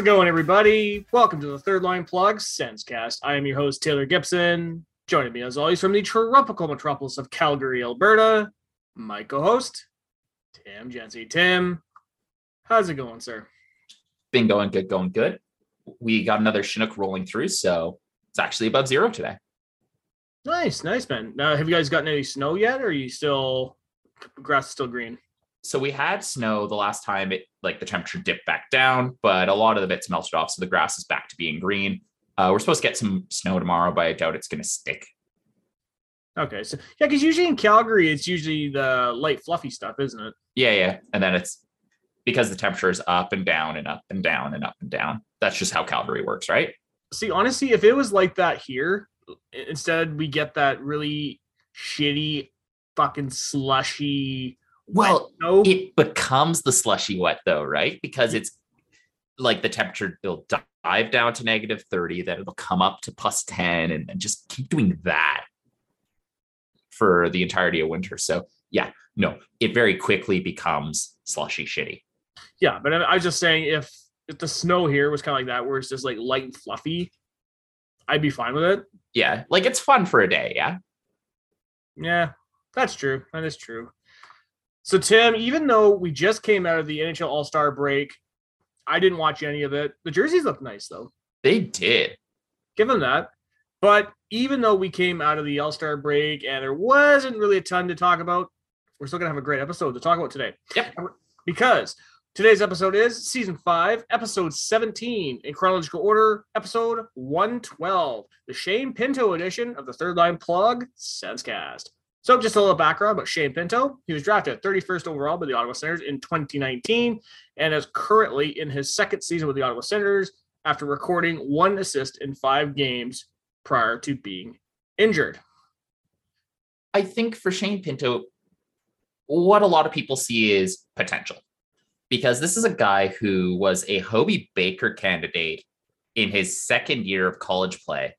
How's it going, everybody? Welcome to the Third Line Plug Sensecast. I am your host, Taylor Gibson. Joining me, as always, from the tropical metropolis of Calgary, Alberta, my co host, Tim Jency. Tim, how's it going, sir? Been going good, going good. We got another Chinook rolling through, so it's actually above zero today. Nice, nice, man. Now, have you guys gotten any snow yet, or are you still grass is still green? So we had snow the last time it like the temperature dipped back down, but a lot of the bits melted off, so the grass is back to being green. Uh, we're supposed to get some snow tomorrow, but I doubt it's going to stick. Okay, so yeah, because usually in Calgary it's usually the light, fluffy stuff, isn't it? Yeah, yeah, and then it's because the temperature is up and down and up and down and up and down. That's just how Calgary works, right? See, honestly, if it was like that here, instead we get that really shitty, fucking slushy. Well, it becomes the slushy wet though, right? Because it's like the temperature will dive down to negative 30, then it'll come up to plus 10 and, and just keep doing that for the entirety of winter. So yeah, no, it very quickly becomes slushy shitty. Yeah, but I I was just saying if if the snow here was kind of like that, where it's just like light and fluffy, I'd be fine with it. Yeah, like it's fun for a day, yeah. Yeah, that's true. That is true. So Tim, even though we just came out of the NHL All Star break, I didn't watch any of it. The jerseys look nice though. They did. Give them that. But even though we came out of the All Star break and there wasn't really a ton to talk about, we're still gonna have a great episode to talk about today. Yep. Because today's episode is season five, episode 17 in chronological order, episode 112, the Shane Pinto edition of the Third Line Plug Sensecast. So, just a little background about Shane Pinto. He was drafted 31st overall by the Ottawa Senators in 2019 and is currently in his second season with the Ottawa Senators after recording one assist in five games prior to being injured. I think for Shane Pinto, what a lot of people see is potential. Because this is a guy who was a Hobey Baker candidate in his second year of college play,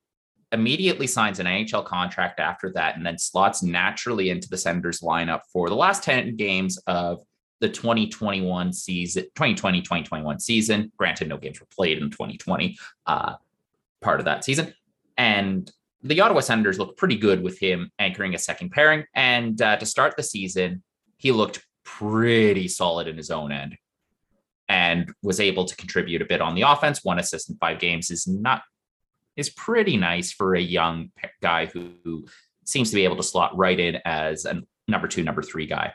immediately signs an NHL contract after that, and then slots naturally into the Senators lineup for the last 10 games of the 2021 season, 2020 2021 season. Granted, no games were played in 2020, uh, part of that season. And the Ottawa Senators looked pretty good with him anchoring a second pairing. And uh, to start the season, he looked pretty solid in his own end and was able to contribute a bit on the offense. One assist in five games is not is pretty nice for a young guy who, who seems to be able to slot right in as a number two, number three guy.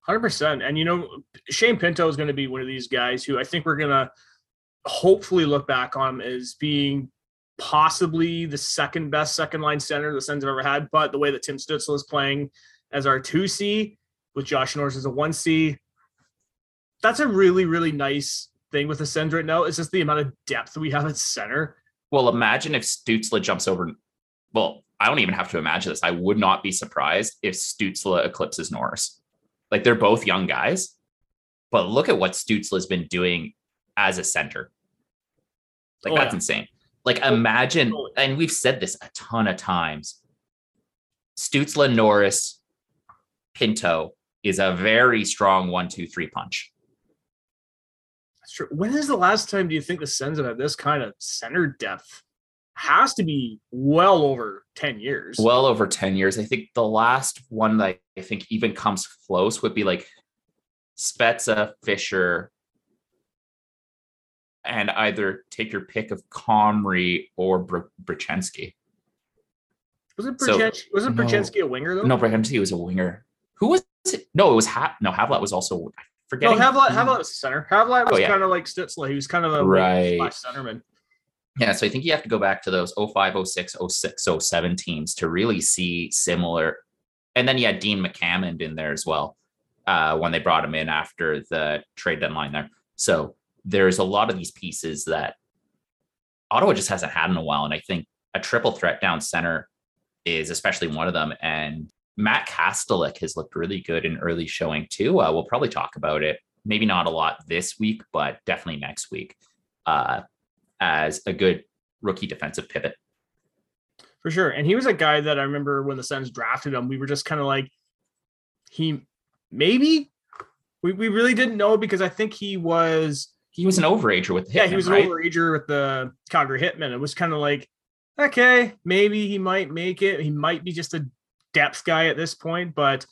Hundred percent. And you know, Shane Pinto is going to be one of these guys who I think we're going to hopefully look back on as being possibly the second best second line center the Sens have ever had. But the way that Tim Stützle is playing as our two C with Josh Norris as a one C, that's a really really nice thing with the Sens right now. It's just the amount of depth we have at center. Well, imagine if Stützle jumps over. Well, I don't even have to imagine this. I would not be surprised if Stützle eclipses Norris. Like they're both young guys, but look at what Stützle's been doing as a center. Like Oh, that's yeah. insane. Like imagine, and we've said this a ton of times. Stützle, Norris, Pinto is a very strong one, two, three punch. True. When is the last time do you think the Sens have had this kind of center depth? Has to be well over 10 years. well over 10 years. I think the last one that I think even comes close would be like Spezza, Fisher, and either take your pick of Comrie or Br- Brzezinski. was it so- Brzezinski? wasn't no. A winger though? No, Brzezinski was a winger. Who was it? No, it was ha- no Havlat was also No, forgetting. Havlat, Havlat was a center. Havlat was Oh, yeah. kind of like Stützle. He was kind of a Right. right. centerman. Yeah, so I think you have to go back to those 05, 06, 06, 07 teams to really see similar. And then you had Dean McAmmond in there as well uh, when they brought him in after the trade deadline there. So there's a lot of these pieces that Ottawa just hasn't had in a while. And I think a triple threat down center is especially one of them. And Matt Kastelic has looked really good in early showing too. Uh, we'll probably talk about it. Maybe not a lot this week, but definitely next week. Uh, as a good rookie defensive pivot. For sure. And he was a guy that I remember when the Sens drafted him, we were just kind of like, he maybe we, we really didn't know because I think he was he was an overager with the yeah, he was right? an overager with the Calgary Hitmen. It was kind of like, okay, maybe he might make it. He might be just a depth guy at this point, but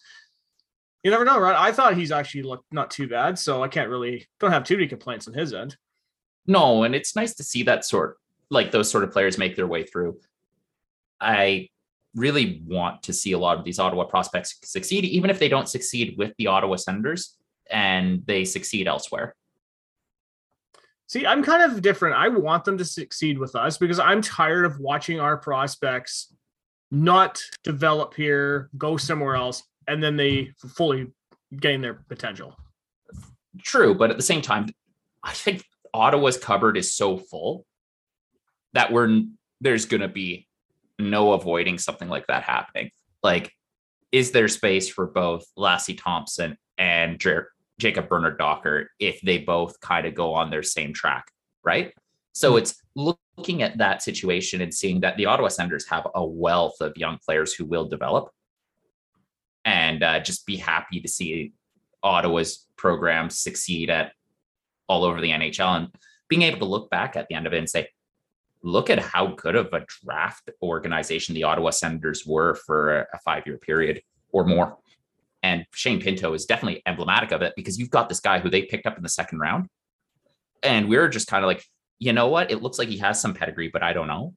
you never know, right? I thought he's actually looked not too bad, so I can't really don't have too many complaints on his end. No, and it's nice to see that sort like those sort of players make their way through. I really want to see a lot of these Ottawa prospects succeed, even if they don't succeed with the Ottawa Senators and they succeed elsewhere. See, I'm kind of different. I want them to succeed with us because I'm tired of watching our prospects not develop here, go somewhere else, and then they fully gain their potential. True, but at the same time, I think Ottawa's cupboard is so full that we're there's going to be no avoiding something like that happening. Like, is there space for both Lassi Thompson and Jer- Jacob Bernard Docker if they both kind of go on their same track, right? So Mhm. it's looking at that situation and seeing that the Ottawa Senators have a wealth of young players who will develop, and uh, just be happy to see Ottawa's program succeed at all over the NHL and being able to look back at the end of it and say, look at how good of a draft organization the Ottawa Senators were for a, a five year period or more. And Shane Pinto is definitely emblematic of it because you've got this guy who they picked up in the second round. And we are just kind of like, you know what? It looks like he has some pedigree, but I don't know.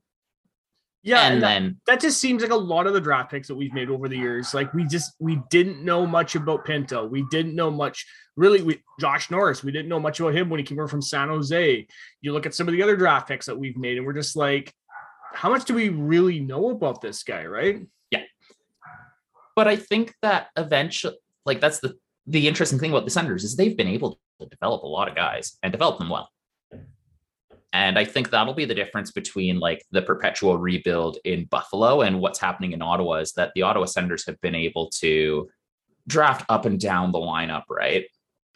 Yeah, and and that, then that just seems like a lot of the draft picks that we've made over the years. Like we just we didn't know much about Pinto. We didn't know much really. We Josh Norris. We didn't know much about him when he came over from San Jose. You look at some of the other draft picks that we've made, and we're just like, how much do we really know about this guy, right? Yeah, but I think that eventually, like that's the the interesting thing about the Senators is they've been able to develop a lot of guys and develop them well. And I think that'll be the difference between like the perpetual rebuild in Buffalo and what's happening in Ottawa is that the Ottawa Senators have been able to draft up and down the lineup, right?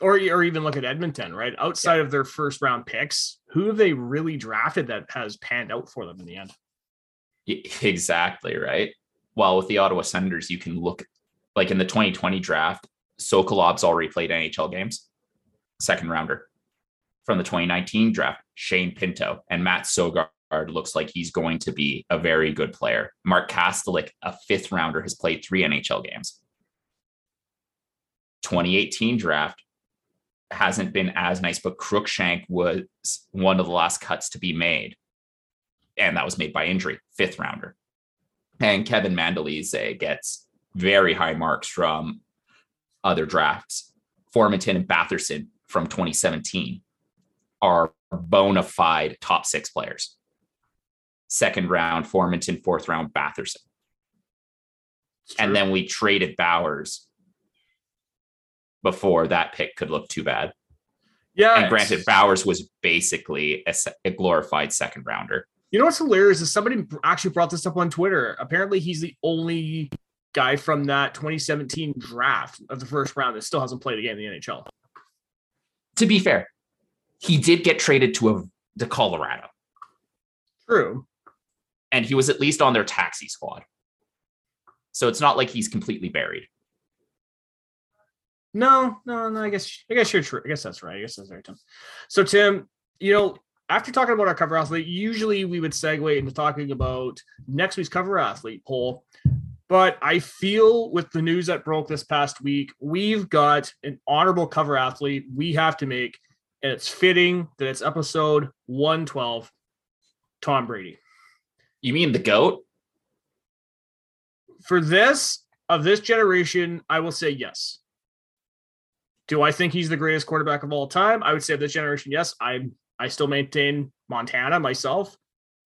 Or or even look at Edmonton, right? Outside of their first round picks, who have they really drafted that has panned out for them in the end? Exactly, right? While with the Ottawa Senators, you can look like in the 2020 draft, Sokolov's already played NHL games, second rounder. From the 2019 draft, Shane Pinto and Mads Søgaard looks like he's going to be a very good player. Mark Kastelic, a fifth rounder, has played three NHL games. 2018 draft hasn't been as nice, but Crookshank was one of the last cuts to be made. And that was made by injury, fifth rounder. And Kevin Mandolese gets very high marks from other drafts. Formenton and Batherson from 2017 are bona fide top six players. Second round, Formenton, fourth round, Batherson. And then we traded Bowers before that pick could look too bad. yeah, And granted, Bowers was basically a, se- a glorified second rounder. You know what's hilarious is somebody actually brought this up on Twitter. Apparently, he's the only guy from that 2017 draft of the first round that still hasn't played a game in the NHL. To be fair, he did get traded to a to Colorado, True. and he was at least on their taxi squad. So it's not like he's completely buried. No, no, no. I guess I guess you're true. I guess that's right. I guess that's right, Tim. So Tim, you know, after talking about our cover athlete, usually we would segue into talking about next week's cover athlete poll. But I feel with the news that broke this past week, we've got an honorable cover athlete we have to make, and it's fitting that it's episode 112, Tom Brady. You mean the goat? For this of this generation, I will say yes. Do I think he's the greatest quarterback of all time? I would say of this generation, yes. I I still maintain Montana myself.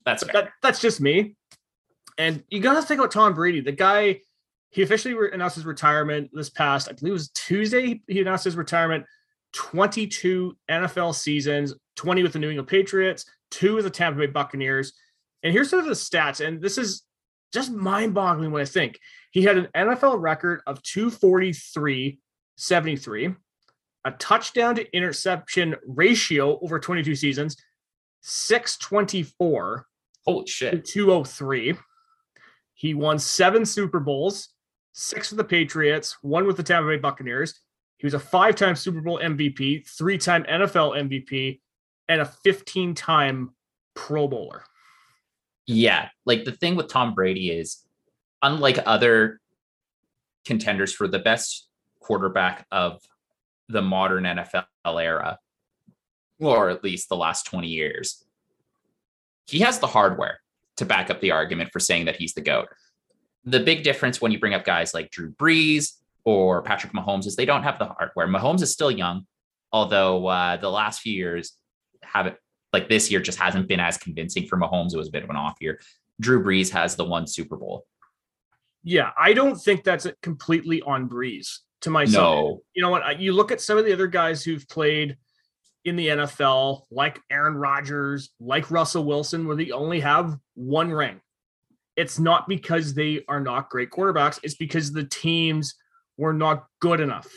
That's that, that's just me. And you got to think about Tom Brady. The guy, he officially announced his retirement this past, I believe it was Tuesday. He announced his retirement. 22 NFL seasons, 20 with the New England Patriots, two with the Tampa Bay Buccaneers. And here's some of the stats. And this is just mind boggling when I think he had an NFL record of 243 73, a touchdown to interception ratio over 22 seasons, 624 Holy shit. 203. He won seven Super Bowls, six with the Patriots, one with the Tampa Bay Buccaneers. He was a five time Super Bowl MVP, three time NFL MVP, and a 15 time Pro Bowler. Yeah. Like the thing with Tom Brady is, unlike other contenders for the best quarterback of the modern NFL era, or at least the last 20 years, he has the hardware to back up the argument for saying that he's the GOAT. The big difference when you bring up guys like Drew Brees or Patrick Mahomes is they don't have the hardware. Mahomes is still young, although uh, the last few years haven't, like this year, just hasn't been as convincing for Mahomes. It was a bit of an off year. Drew Brees has the one Super Bowl. Yeah, I don't think that's completely on Brees to myself. No. You know what? You look at some of the other guys who've played in the NFL, like Aaron Rodgers, like Russell Wilson, where they only have one ring. It's not because they are not great quarterbacks, it's because the teams were not good enough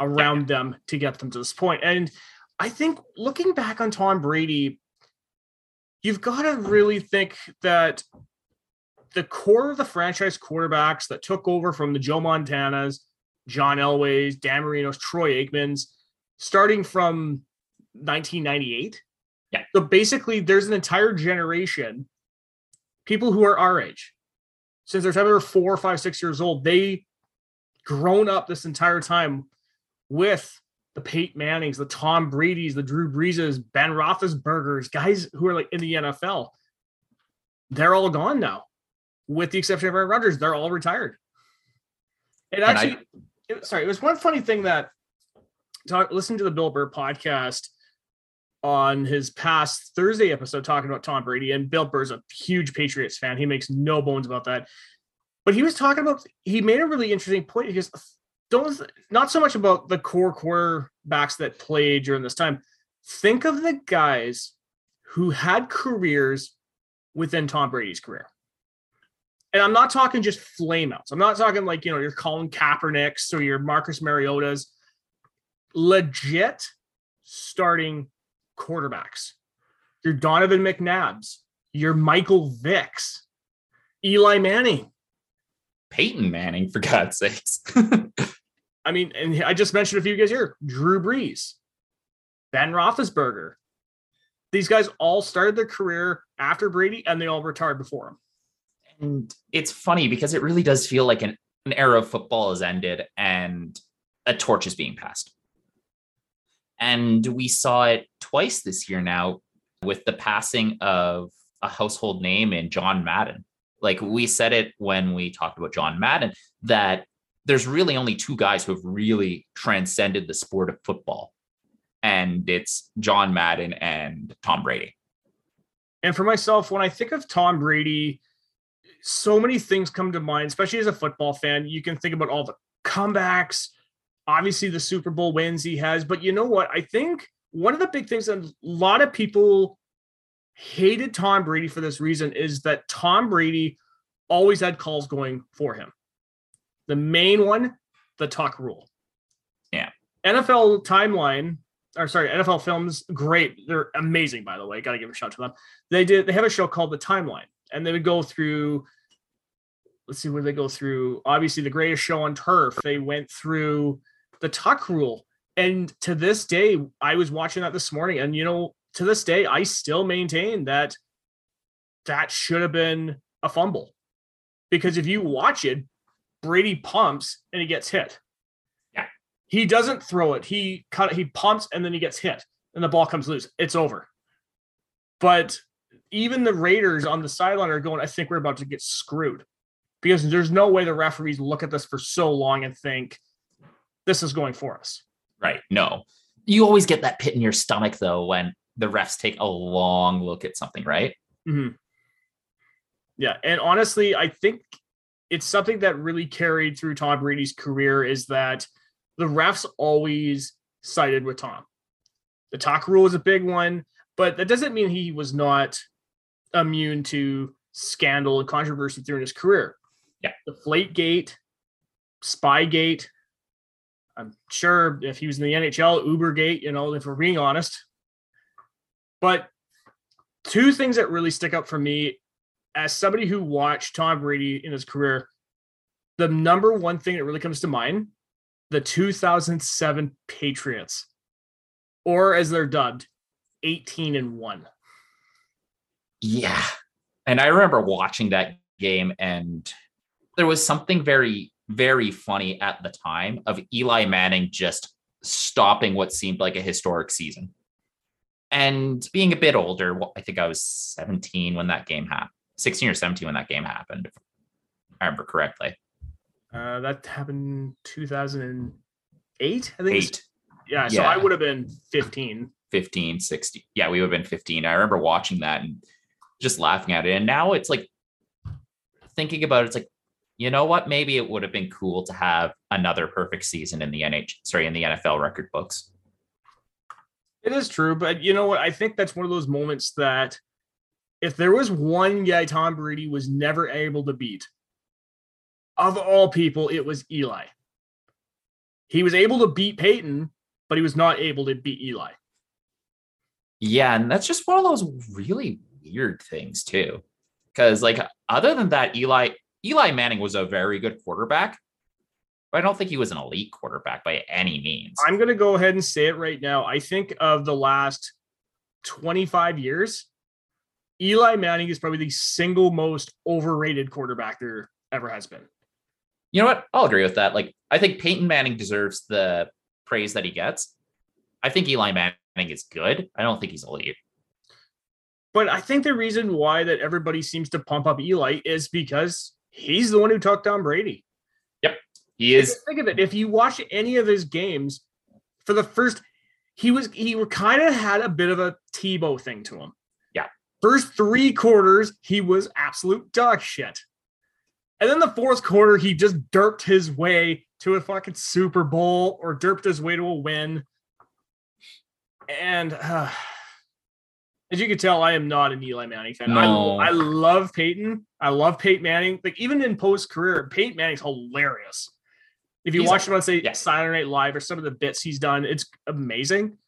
around them to get them to this point. And I think looking back on Tom Brady, you've got to really think that the core of the franchise quarterbacks that took over from the Joe Montanas, John Elways, Dan Marino's, Troy Aikmans, starting from 1998. Yeah. So basically, there's an entire generation, people who are our age, since they're time they were four, five, six years old, they grown up this entire time with the Peyton Mannings, the Tom Brady's, the Drew Breeses, Ben Roethlisberger's, guys who are like in the NFL. They're all gone now, with the exception of Aaron Rodgers. They're all retired. It And I- actually, it- sorry, it was one funny thing that talk, listening to the Bill Burr podcast on his past Thursday episode talking about Tom Brady, and Bill Burr's a huge Patriots fan. He makes no bones about that. But he was talking about, he made a really interesting point. He goes, don't, not so much about the core quarterbacks that played during this time. Think of the guys who had careers within Tom Brady's career. And I'm not talking just flameouts. I'm not talking like, you know, your Colin Kaepernicks or your Marcus Mariotas. Legit starting quarterbacks. Your Donovan McNabbs, your Michael Vicks, Eli Manning. Peyton Manning, for God's sakes. I mean, and I just mentioned a few guys here Drew Brees, Ben Roethlisberger. These guys all started their career after Brady and they all retired before him. and it's funny because it really does feel like an, an era of football has ended and a torch is being passed. And we saw it twice this year now with the passing of a household name in John Madden. Like we said it when we talked about John Madden, that there's really only two guys who have really transcended the sport of football. And it's John Madden and Tom Brady. And for myself, when I think of Tom Brady, so many things come to mind, especially as a football fan. You can think about all the comebacks, obviously the Super Bowl wins he has. But you know what? I think one of the big things that a lot of people hated Tom Brady for this reason is that Tom Brady always had calls going for him. The main one, the tuck rule. Yeah. NFL timeline, or sorry, NFL films, great. They're amazing, by the way. Got to give a shout to them. They did. They have a show called The Timeline, and they would go through. Let's see where they go through. Obviously, the greatest show on turf. They went through the tuck rule, and to this day, I was watching that this morning, and you know, to this day, I still maintain that that should have been a fumble, because if you watch it, Brady pumps and he gets hit. Yeah. He doesn't throw it. He cut he pumps and then he gets hit and the ball comes loose. It's over. But even the Raiders on the sideline are going, I think we're about to get screwed. Because there's no way the referees look at this for so long and think this is going for us. Right. No. You always get that pit in your stomach though when the refs take a long look at something, right? Mhm. Yeah, and honestly, I think it's something that really carried through Tom Brady's career is that the refs always sided with Tom. The tuck rule is a big one, but that doesn't mean he was not immune to scandal and controversy during his career. Yeah. Deflategate, Spygate. I'm sure if he was in the NHL, Ubergate, you know, if we're being honest. But two things that really stick out for me as somebody who watched Tom Brady in his career, the number one thing that really comes to mind, the 2007 Patriots, or as they're dubbed, 18 and 1. Yeah. And I remember watching that game, and there was something very, very funny at the time of Eli Manning just stopping what seemed like a historic season. And being a bit older, I think I was 17 when that game happened, 16 or 17 when that game happened, if I remember correctly. Uh, that happened 2008, I think. Eight, Yeah, so I would have been 15. 15, 16. Yeah, we would have been 15. I remember watching that and just laughing at it. And now it's like thinking about it, it's like, you know what? Maybe it would have been cool to have another perfect season in the NH, sorry, in the NFL record books. It is true, but you know what? I think that's one of those moments that if there was one guy Tom Brady was never able to beat, of all people, it was Eli. He was able to beat Peyton, but he was not able to beat Eli. Yeah, and that's just one of those really weird things too. Because like other than that, Eli Eli Manning was a very good quarterback, but I don't think he was an elite quarterback by any means. I'm going to go ahead and say it right now. I think of the last 25 years, Eli Manning is probably the single most overrated quarterback there ever has been. you know what? I'll agree with that. Like, I think Peyton Manning deserves the praise that he gets. I think Eli Manning is good. I don't think he's elite. But I think the reason why that everybody seems to pump up Eli is because he's the one who took Tom Brady. He is. Think of it. If you watch any of his games, for the first, he was he kind of had a bit of a Tebow thing to him. Yeah. First three quarters, he was absolute dog shit. And then the fourth quarter, he just derped his way to a fucking Super Bowl or derped his way to a win. And uh, as you can tell, I am not an Eli Manning fan. No. I, I love Peyton. I love Peyton Manning. Like even in post career, Peyton Manning's hilarious. If you He's- watch him on say yeah. Saturday Night Live or some of the bits he's done, it's amazing.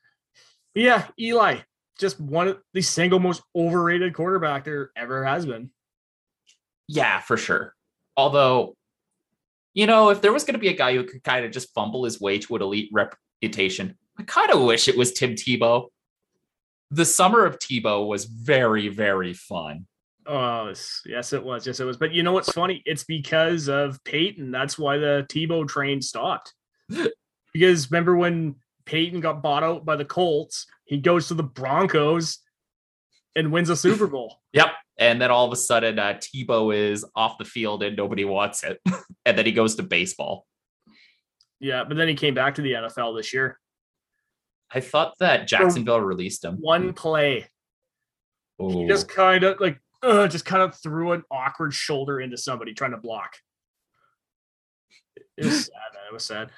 But yeah, Eli, just one of the single most overrated quarterback there ever has been. Yeah, for sure. Although, you know, if there was going to be a guy who could kind of just fumble his way to an elite reputation, I kind of wish it was Tim Tebow. The summer of Tebow was very, very fun. Oh yes, it was. Yes, it was. But you know what's funny? It's because of Peyton. That's why the Tebow train stopped. because remember when Peyton got bought out by the Colts, he goes to the Broncos and wins a Super Bowl. Yep. And then all of a sudden, uh, Tebow is off the field and nobody wants it. and then he goes to baseball. Yeah, but then he came back to the NFL this year. I thought that Jacksonville released him. One play, he just kind of like uh, just kind of threw an awkward shoulder into somebody trying to block. It was sad. Man. It was sad.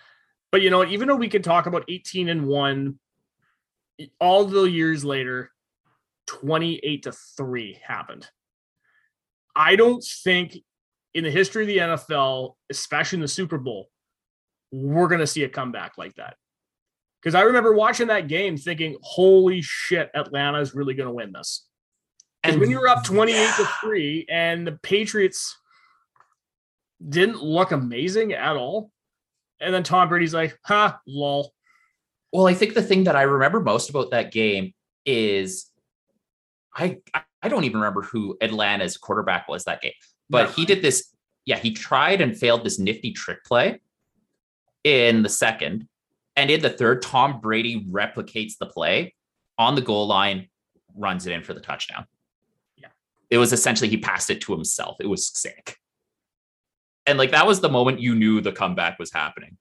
But you know, what? even though we could talk about 18 and one, all the years later, 28 to three happened. I don't think in the history of the NFL, especially in the Super Bowl, we're going to see a comeback like that. Because I remember watching that game thinking, holy shit, Atlanta is really going to win this. And when you were up 28 to 3 and the Patriots didn't look amazing at all. And then Tom Brady's like, ha, lol. Well, I think the thing that I remember most about that game is I I don't even remember who Atlanta's quarterback was that game, but No. he did this. Yeah, he tried and failed this nifty trick play in the second, and in the third, Tom Brady replicates the play on the goal line, runs it in for the touchdown. It was essentially he passed it to himself. It was sick, and like that was the moment you knew the comeback was happening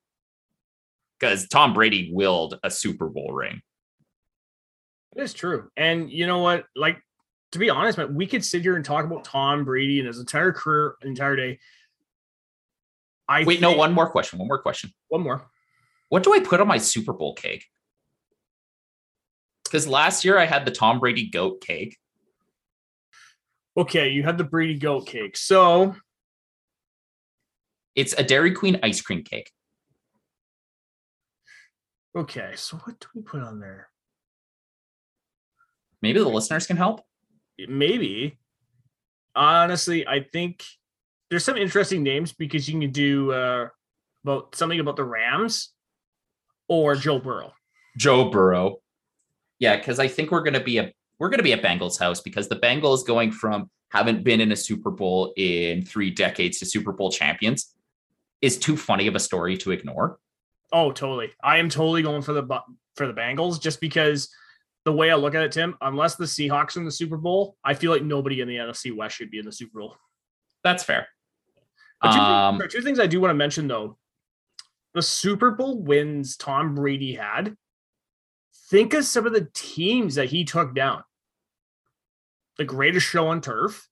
because Tom Brady willed a Super Bowl ring. It is true. And you know what? Like, to be honest, man, we could sit here and talk about Tom Brady and his entire career, entire day. I Wait, no, one more question. One more question. one more. What do I put on my Super Bowl cake? Because last year I had the Tom Brady goat cake. Okay, you had the Brady goat cake. So It's a Dairy Queen ice cream cake. okay, so what do we put on there? Maybe the listeners can help. Maybe. Honestly, I think there's some interesting names because you can do uh about something about the Rams or Joe Burrow. Joe Burrow. Yeah, because I think we're gonna be a we're gonna be at Bengals house because the Bengals going from haven't been in a Super Bowl in three decades to Super Bowl champions is too funny of a story to ignore. Oh, totally. I am totally going for the for the Bengals just because the way I look at it, Tim, unless the Seahawks in the Super Bowl, I feel like nobody in the NFC West should be in the Super Bowl. That's fair. But two, Um, things, two things I do want to mention though. The Super Bowl wins Tom Brady had. Think of some of the teams that he took down. The greatest show on turf.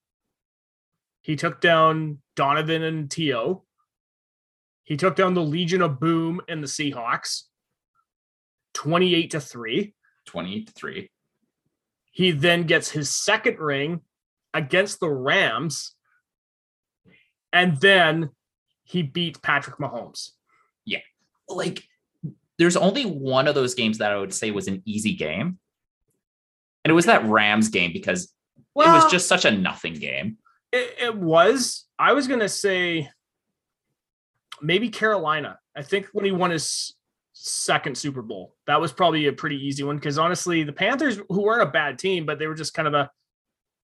He took down Donovan and T.O. He took down the Legion of Boom and the Seahawks. 28 to 3. 28 to 3. He then gets his second ring against the Rams. And then he beats Patrick Mahomes. Yeah. Like, there's only one of those games that I would say was an easy game. And it was that Rams game because it was just such a nothing game. it, it was. I was gonna say maybe Carolina. I think when he won his second Super Bowl, that was probably a pretty easy one because honestly, the Panthers, who weren't a bad team, but they were just kind of a.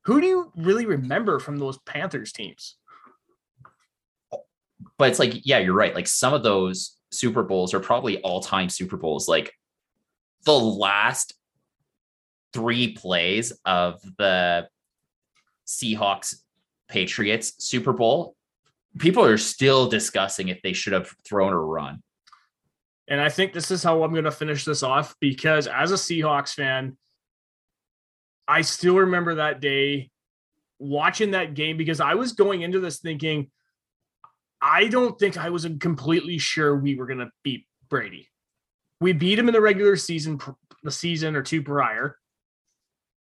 Who do you really remember from those Panthers teams? But it's like, yeah, you're right. Like some of those Super Bowls are probably all time Super Bowls. Like the last three plays of the Seahawks Patriots Super Bowl, people are still discussing if they should have thrown a run. And I think this is how I'm going to finish this off because as a Seahawks fan, I still remember that day watching that game because I was going into this thinking, I don't think I was completely sure we were going to beat Brady. We beat him in the regular season, the season or two prior,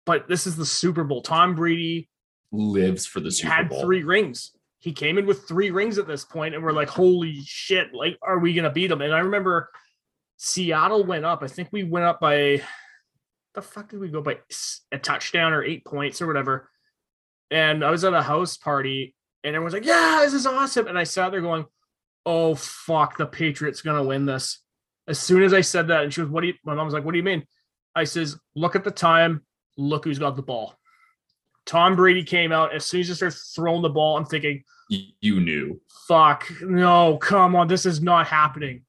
but this is the Super Bowl. Tom Brady Lives for the Super Bowl. Had Bowl. three rings. He came in with three rings at this point, and we're like, "Holy shit! Like, are we gonna beat him?" And I remember Seattle went up. I think we went up by the fuck did we go by a touchdown or eight points or whatever. And I was at a house party, and everyone's like, "Yeah, this is awesome!" And I sat there going, "Oh fuck, the Patriots gonna win this." As soon as I said that, and she was, "What do you?" My mom was like, "What do you mean?" I says, "Look at the time. Look who's got the ball." Tom Brady came out as soon as he started throwing the ball. I'm thinking, You knew. fuck, no, come on, this is not happening.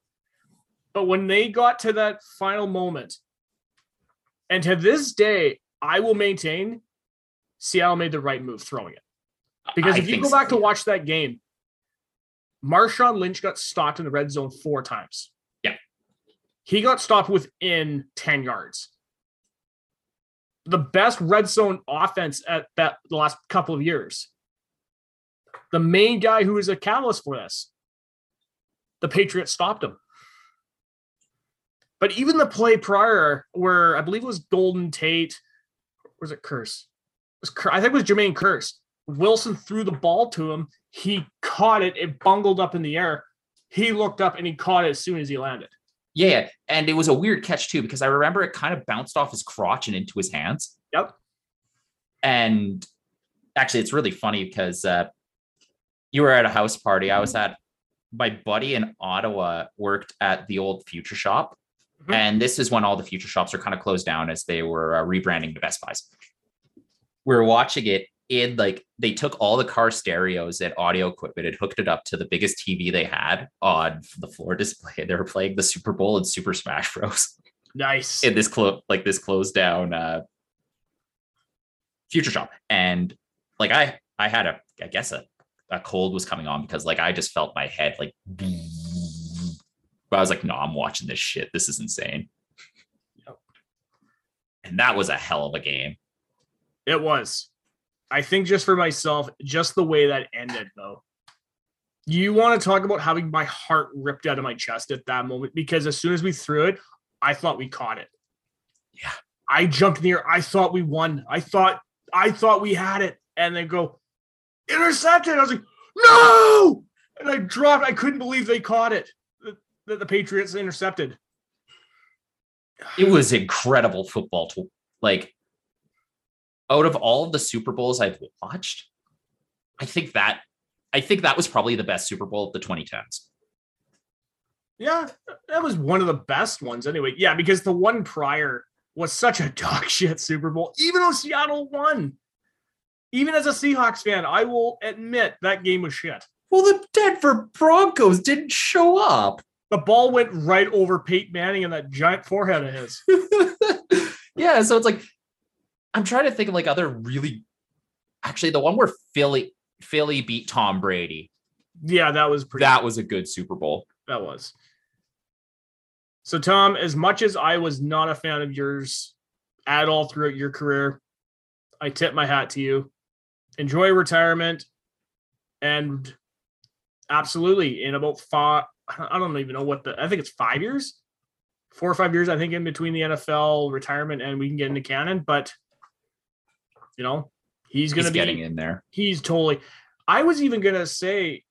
But when they got to that final moment, and to this day, I will maintain Seattle made the right move throwing it. Because I if you go so, back to watch that game, Marshawn Lynch got stopped in the red zone four times. Yeah. He got stopped within 10 yards. The best red zone offense at that the last couple of years. The main guy who is a catalyst for this. The Patriots stopped him. But even the play prior, where I believe it was Golden Tate, was it Kearse? It was I think it was Jermaine Kearse. Wilson threw the ball to him. He caught it. It bungled up in the air. He looked up and he caught it as soon as he landed. Yeah, and it was a weird catch too because I remember it kind of bounced off his crotch and into his hands. Yep. And actually, it's really funny because uh, you were at a house party. I was at my buddy in Ottawa worked at the old Future Shop, Mhm. and this is when all the Future Shops are kind of closed down as they were uh, rebranding to Best Buys. We were watching it in like they took all the car stereos and audio equipment and hooked it up to the biggest TV they had on the floor display. They were playing the Super Bowl and Super Smash Bros. Nice. in this clo- like this closed down uh future shop and like i i had a i guess a, a cold was coming on because like i just felt my head like but i was like no i'm watching this shit this is insane Yep. and that was a hell of a game It was. I think just for myself, just the way that ended, though. You want to talk about having my heart ripped out of my chest at that moment because as soon as we threw it, I thought we caught it. Yeah. I jumped in the air. I thought we won. I thought I thought we had it. And they go, intercepted. I was like, no! And I dropped. I couldn't believe they caught it. That that the Patriots intercepted. it was incredible football to like out of all of the super bowls i've watched i think that i think that was probably the best super bowl of the 2010s Yeah, that was one of the best ones anyway. Yeah, because the one prior, was such a dog shit Super Bowl, even though Seattle won. Even as a Seahawks fan, I will admit that game was shit. Well, the Denver Broncos didn't show up. The ball went right over Peyton Manning and that giant forehead of his. yeah, so it's like I'm trying to think of like other really actually the one where Philly Philly beat Tom Brady. Yeah, that was pretty That was a good Super Bowl. that was. So Tom, as much as I was not a fan of yours at all throughout your career, I tip my hat to you. Enjoy retirement and absolutely in about five I don't even know what the I think it's 5 years. 4 or 5 years I think in between the NFL retirement and we can get into canon, but you know, he's going to be getting in there. He's totally. I was even gonna say,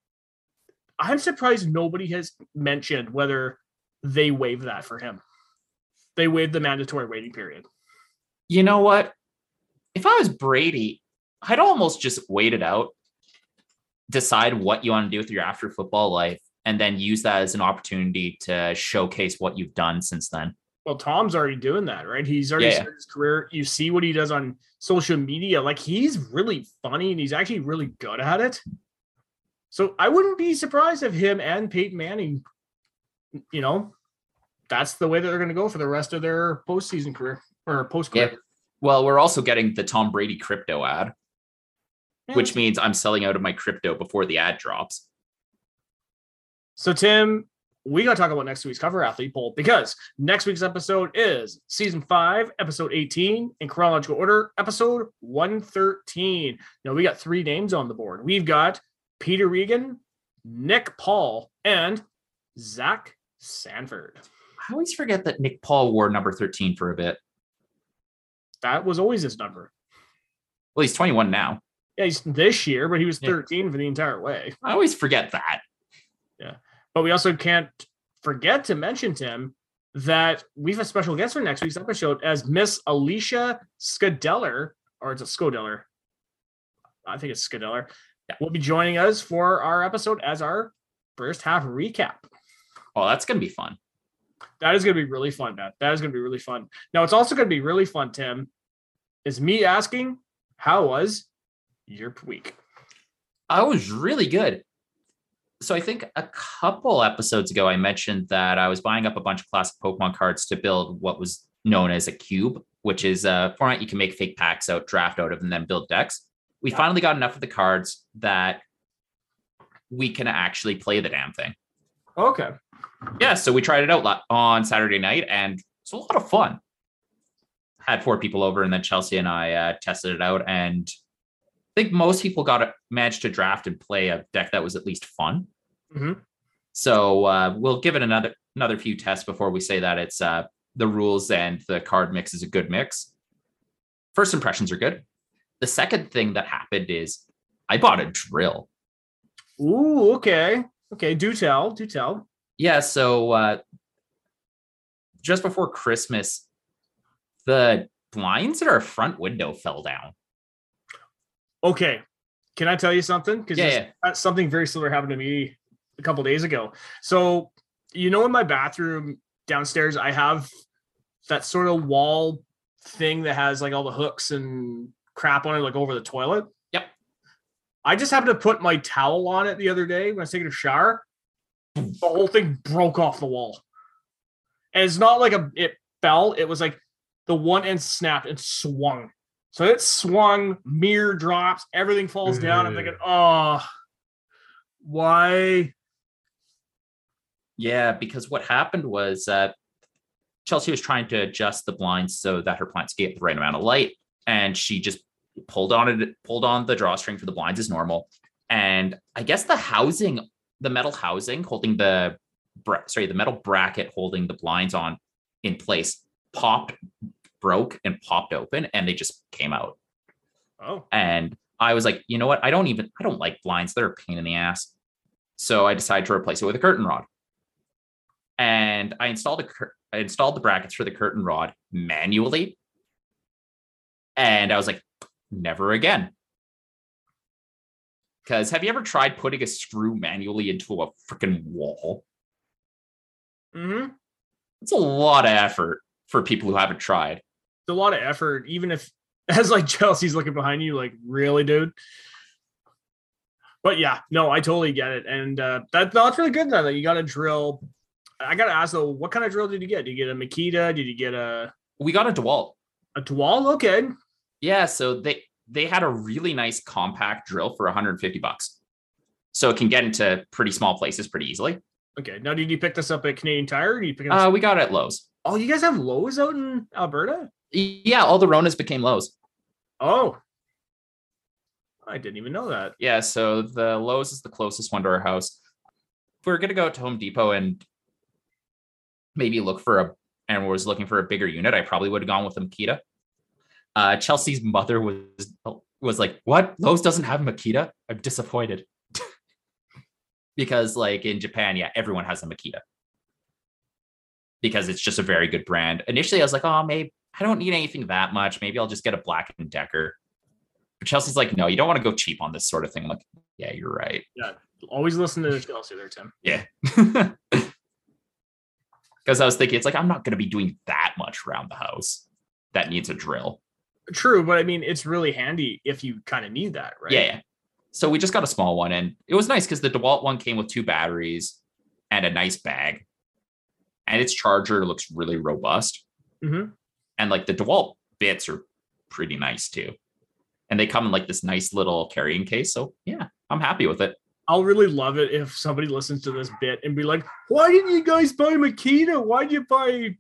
I'm surprised nobody has mentioned whether they waived that for him. They waived the mandatory waiting period. You know what? If I was Brady, I'd almost just wait it out, decide what you want to do with your after football life, and then use that as an opportunity to showcase what you've done since then. Well, Tom's already doing that, right? He's already Yeah. started his career. You see what he does on social media. Like he's really funny and he's actually really good at it. So I wouldn't be surprised if him and Peyton Manning, you know, that's the way that they're going to go for the rest of their postseason career or post career. Yeah. Well, we're also getting the Tom Brady crypto ad, which means I'm selling out of my crypto before the ad drops. So, Tim, we got to talk about next week's cover athlete poll because next week's episode is season five, episode 18, in chronological order, episode 113. Now, we got three names on the board. We've got Peter Regan, Nick Paul, and Zach Sanford. I always forget that Nick Paul wore number 13 for a bit. That was always his number. Well, he's 21 now. Yeah, he's this year, but he was Yeah. 13 for the entire way. I always forget that. But we also can't forget to mention, Tim, that we have a special guest for next week's episode as Miss Alicia Scadeller, or it's a Scodeller. I think it's Scadeller. Yeah. Will be joining us for our episode as our first half recap. Oh, that's going to be fun. That is going to be really fun, man. That is going to be really fun. Now, it's also going to be really fun, Tim, is me asking, how was your week? I was really good. So I think a couple episodes ago, I mentioned that I was buying up a bunch of classic Pokemon cards to build what was known as a cube, which is a format you can make fake packs out, draft out of, and then build decks. We Yeah. finally got enough of the cards that we can actually play the damn thing. Okay. Yeah, so we tried it out on Saturday night, and it's a lot of fun. Had four people over, and then Chelsea and I uh, tested it out, and I think most people got it, managed to draft and play a deck that was at least fun. Mhm. So uh, we'll give it another another few tests before we say that it's uh, the rules and the card mix is a good mix. First impressions are good. The second thing that happened is I bought a drill. Ooh, okay. Okay. Do tell. Do tell. Yeah, so uh just before Christmas, the blinds at our front window fell down. Okay. Can I tell you something? Because Yeah, yeah. something very similar happened to me a couple days ago. So, you know, in my bathroom downstairs, I have that sort of wall thing that has like all the hooks and crap on it, like over the toilet. Yep. I just happened to put my towel on it the other day when I was taking a shower. The whole thing broke off the wall. And it's not like a it fell, it was like the one end snapped and swung. So it swung, mirror drops, everything falls down. I'm thinking, oh, why? Yeah, because what happened was uh, Chelsea was trying to adjust the blinds so that her plants get the right amount of light, and she just pulled on it, pulled on the drawstring for the blinds as normal. And I guess the housing, the metal housing holding the sorry, the metal bracket holding the blinds on in place popped, broke, and popped open, and they just came out. Oh, And I was like, you know what? I don't even I don't like blinds. They're a pain in the ass. So I decided to replace it with a curtain rod. And I installed a cur- I installed the brackets for the curtain rod manually. And I was like, never again. Because have you ever tried putting a screw manually into a freaking wall? hmm It's a lot of effort for people who haven't tried. It's a lot of effort, even if as like Chelsea's looking behind you, like really, dude. But yeah, no, I totally get it, and uh, that that's really good. Then that you got to drill. I got to ask though, what kind of drill did you get? Did you get a Makita? Did you get a We got a DeWalt. a Dewalt? Okay, Yeah, so they they had a really nice compact drill for 150 bucks. So it can get into pretty small places pretty easily. okay. Now, did you pick this up at Canadian Tire? Or did you pick it up? Uh, we got it at Lowe's. oh, you guys have Lowe's out in Alberta? Yeah, all the Ronas became Lowe's. Oh, I didn't even know that. Yeah, so the Lowe's is the closest one to our house. If we were gonna go to Home Depot and maybe look for a and was looking for a bigger unit, I probably would have gone with a Makita. Uh, Chelsea's mother was was like, "What? Lowe's doesn't have a Makita? I'm disappointed." because like in Japan, yeah, everyone has a Makita because it's just a very good brand. Initially, I was like, "Oh, maybe I don't need anything that much. Maybe I'll just get a Black and Decker." But Chelsea's like, "No, you don't want to go cheap on this sort of thing." I'm like, "Yeah, you're right." Yeah, always listen to Chelsea there, Tim. Yeah. Because I was thinking, it's like, I'm not going to be doing that much around the house that needs a drill. True, but I mean, it's really handy if you kind of need that, right? Yeah, yeah. So we just got a small one and it was nice because the DeWalt one came with two batteries and a nice bag. And its charger looks really robust. hmm And like the DeWalt bits are pretty nice too. And they come in like this nice little carrying case. So yeah, I'm happy with it. I'll really love it if somebody listens to this bit and be like, "Why didn't you guys buy Makita? Why'd you buy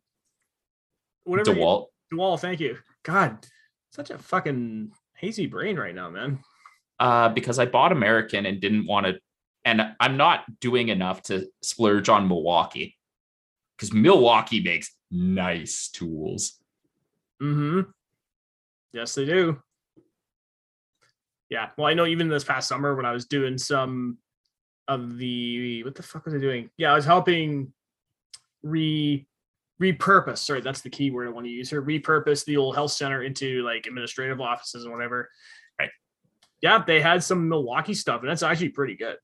whatever?" you- DeWalt. DeWalt, thank you. God, such a fucking hazy brain right now, man. uh, because I bought American and didn't want to, and I'm not doing enough to splurge on Milwaukee because Milwaukee makes nice tools. hmm Yes, they do. Yeah. Well, I know even this past summer when I was doing some of the what the fuck was I doing? Yeah, I was helping re repurpose. Sorry, that's the key word I want to use here. Repurpose the old health center into like administrative offices and whatever. Right. Yeah, they had some Milwaukee stuff, and that's actually pretty good.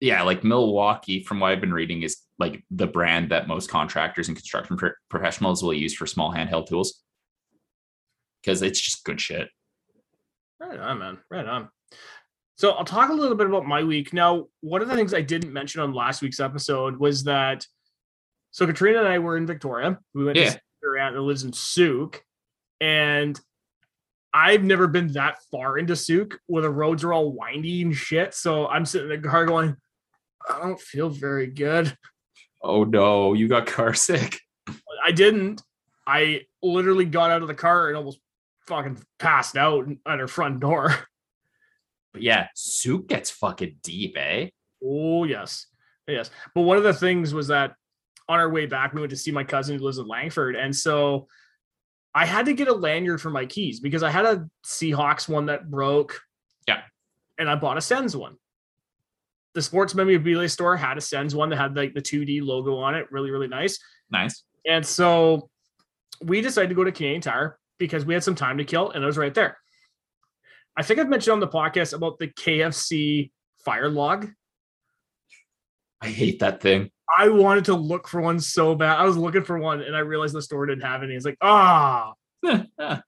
Yeah, like Milwaukee, from what I've been reading, is like the brand that most contractors and construction pro- professionals will use for small handheld tools because it's just good shit. Right on, man. Right on. So I'll talk a little bit about my week. Now, one of the things I didn't mention on last week's episode was that so Katrina and I were in Victoria. We went Yeah. to see her aunt that lives in Sooke. And I've never been that far into Sooke where the roads are all windy and shit. So I'm sitting in the car going, I don't feel very good. Oh no, you got car sick. I didn't. I literally got out of the car and almost fucking passed out at her front door. But yeah, soup gets fucking deep, eh? Oh yes, yes. But one of the things was that on our way back, we went to see my cousin who lives in Langford, and so I had to get a lanyard for my keys because I had a Seahawks one that broke. Yeah. and I bought a Sens one. The sports memorabilia store had a Sens one that had like the 2D logo on it, really really nice. Nice. And so we decided to go to Canadian Tire because we had some time to kill and it was right there. I think I've mentioned on the podcast about the KFC fire log. I hate that thing. I wanted to look for one so bad. I was looking for one and I realized the store didn't have any. It's like, ah, that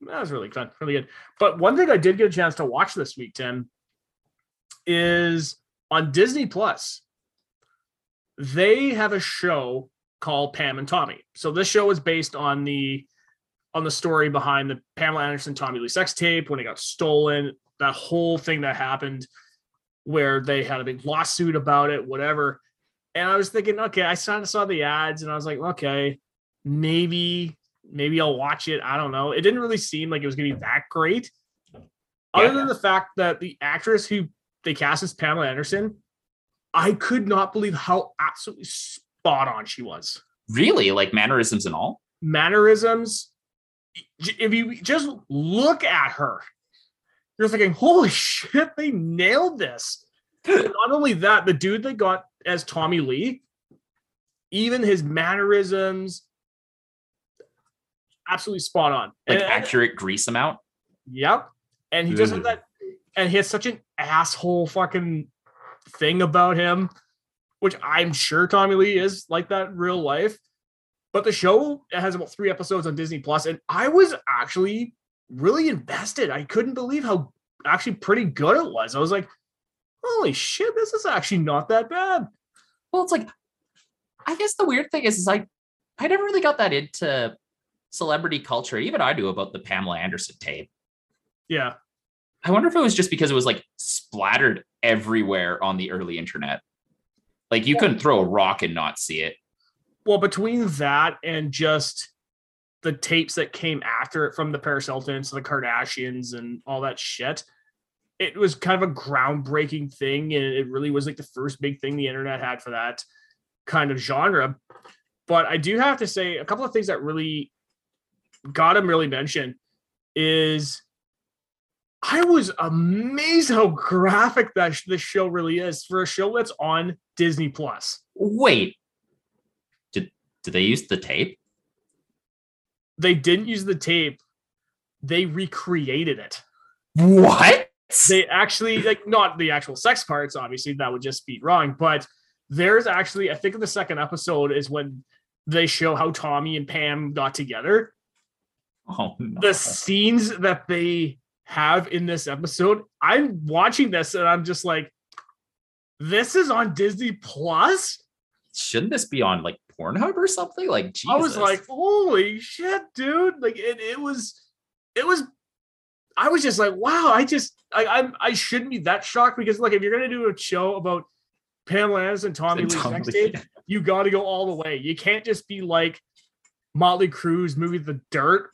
was really fun, really good. But one thing I did get a chance to watch this week, Tim, is on Disney Plus. They have a show called Pam and Tommy. So this show is based on the on the story behind the Pamela Anderson Tommy Lee sex tape when it got stolen, that whole thing that happened where they had a big lawsuit about it, whatever. And I was thinking, okay, I saw, saw the ads and I was like, okay, maybe, maybe I'll watch it. I don't know. It didn't really seem like it was going to be that great. Other Yeah. than the fact that the actress who they cast as Pamela Anderson, I could not believe how absolutely spot on she was. really? Like mannerisms and all? Mannerisms. If you just look at her, you're thinking, holy shit, they nailed this. Not only that, the dude they got as Tommy Lee, even his mannerisms, absolutely spot on. Like And- accurate grease amount? Yep. And he just had that, and he has such an asshole fucking thing about him, which I'm sure Tommy Lee is like that in real life. But the show has about three episodes on Disney Plus, and I was actually really invested. I couldn't believe how actually pretty good it was. I was like, holy shit, this is actually not that bad. Well, it's like, I guess the weird thing is, is I, I never really got that into celebrity culture. Even I do about the Pamela Anderson tape. Yeah. I wonder if it was just because it was like splattered everywhere on the early internet. Like you couldn't throw a rock and not see it. Well, between that and just the tapes that came after it from the Paris Hiltons to the Kardashians and all that shit, it was kind of a groundbreaking thing. And it really was like the first big thing the internet had for that kind of genre. But I do have to say a couple of things that really got him really mentioned is I was amazed how graphic that sh- this show really is for a show that's on Disney Plus. Wait, did they use the tape? They didn't use the tape; they recreated it. What? They actually like not the actual sex parts. Obviously, that would just be wrong. But there's actually, I think, in the second episode is when they show how Tommy and Pam got together. Oh no. the scenes that they have in this episode, I'm watching this and I'm just like, this is on Disney Plus. Shouldn't this be on like Pornhub or something? Like Jesus. I was like, holy shit, dude! Like it, it was, it was. I was just like, wow! I just, I, I'm, I shouldn't be that shocked because, like, if you're gonna do a show about Pamela Anderson and Tommy And Lee sex Lee, tape, you got to go all the way. You can't just be like Motley Crue's movie The Dirt,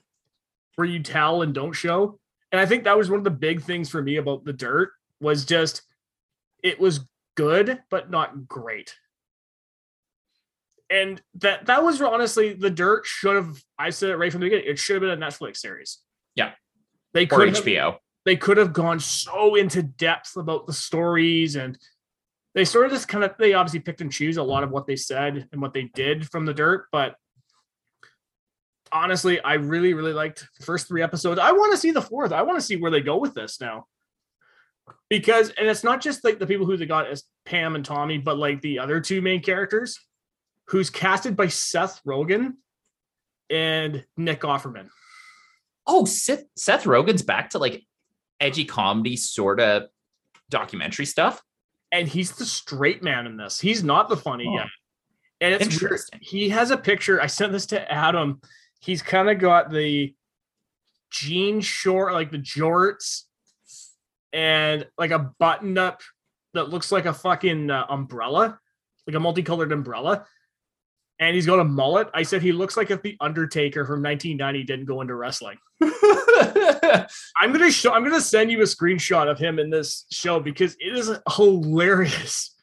where you tell and don't show. And I think that was one of the big things for me about The Dirt was just it was good but not great. And that that was honestly The Dirt should have I said it right from the beginning. It should have been a Netflix series. Yeah. They or could have, HBO. they could have gone so into depth about the stories and they sort of just kind of they obviously picked and choose a lot of what they said and what they did from the dirt but honestly i really really liked the first three episodes i want to see the fourth i want to see where they go with this now because and it's not just like the people who they got as pam and tommy but like the other two main characters who's casted by seth rogen and nick offerman Oh, Seth, Seth Rogen's back to like edgy comedy sort of documentary stuff. and he's the straight man in this. He's not the funny Oh. guy. And it's weird. Interesting. He has a picture. I sent this to Adam. He's kind of got the jean short, like the jorts, and like a button up that looks like a fucking uh, umbrella, like a multicolored umbrella. And he's got a mullet. I said he looks like if the Undertaker from 1990 didn't go into wrestling. I'm gonna show. I'm gonna send you a screenshot of him in this show because it is hilarious.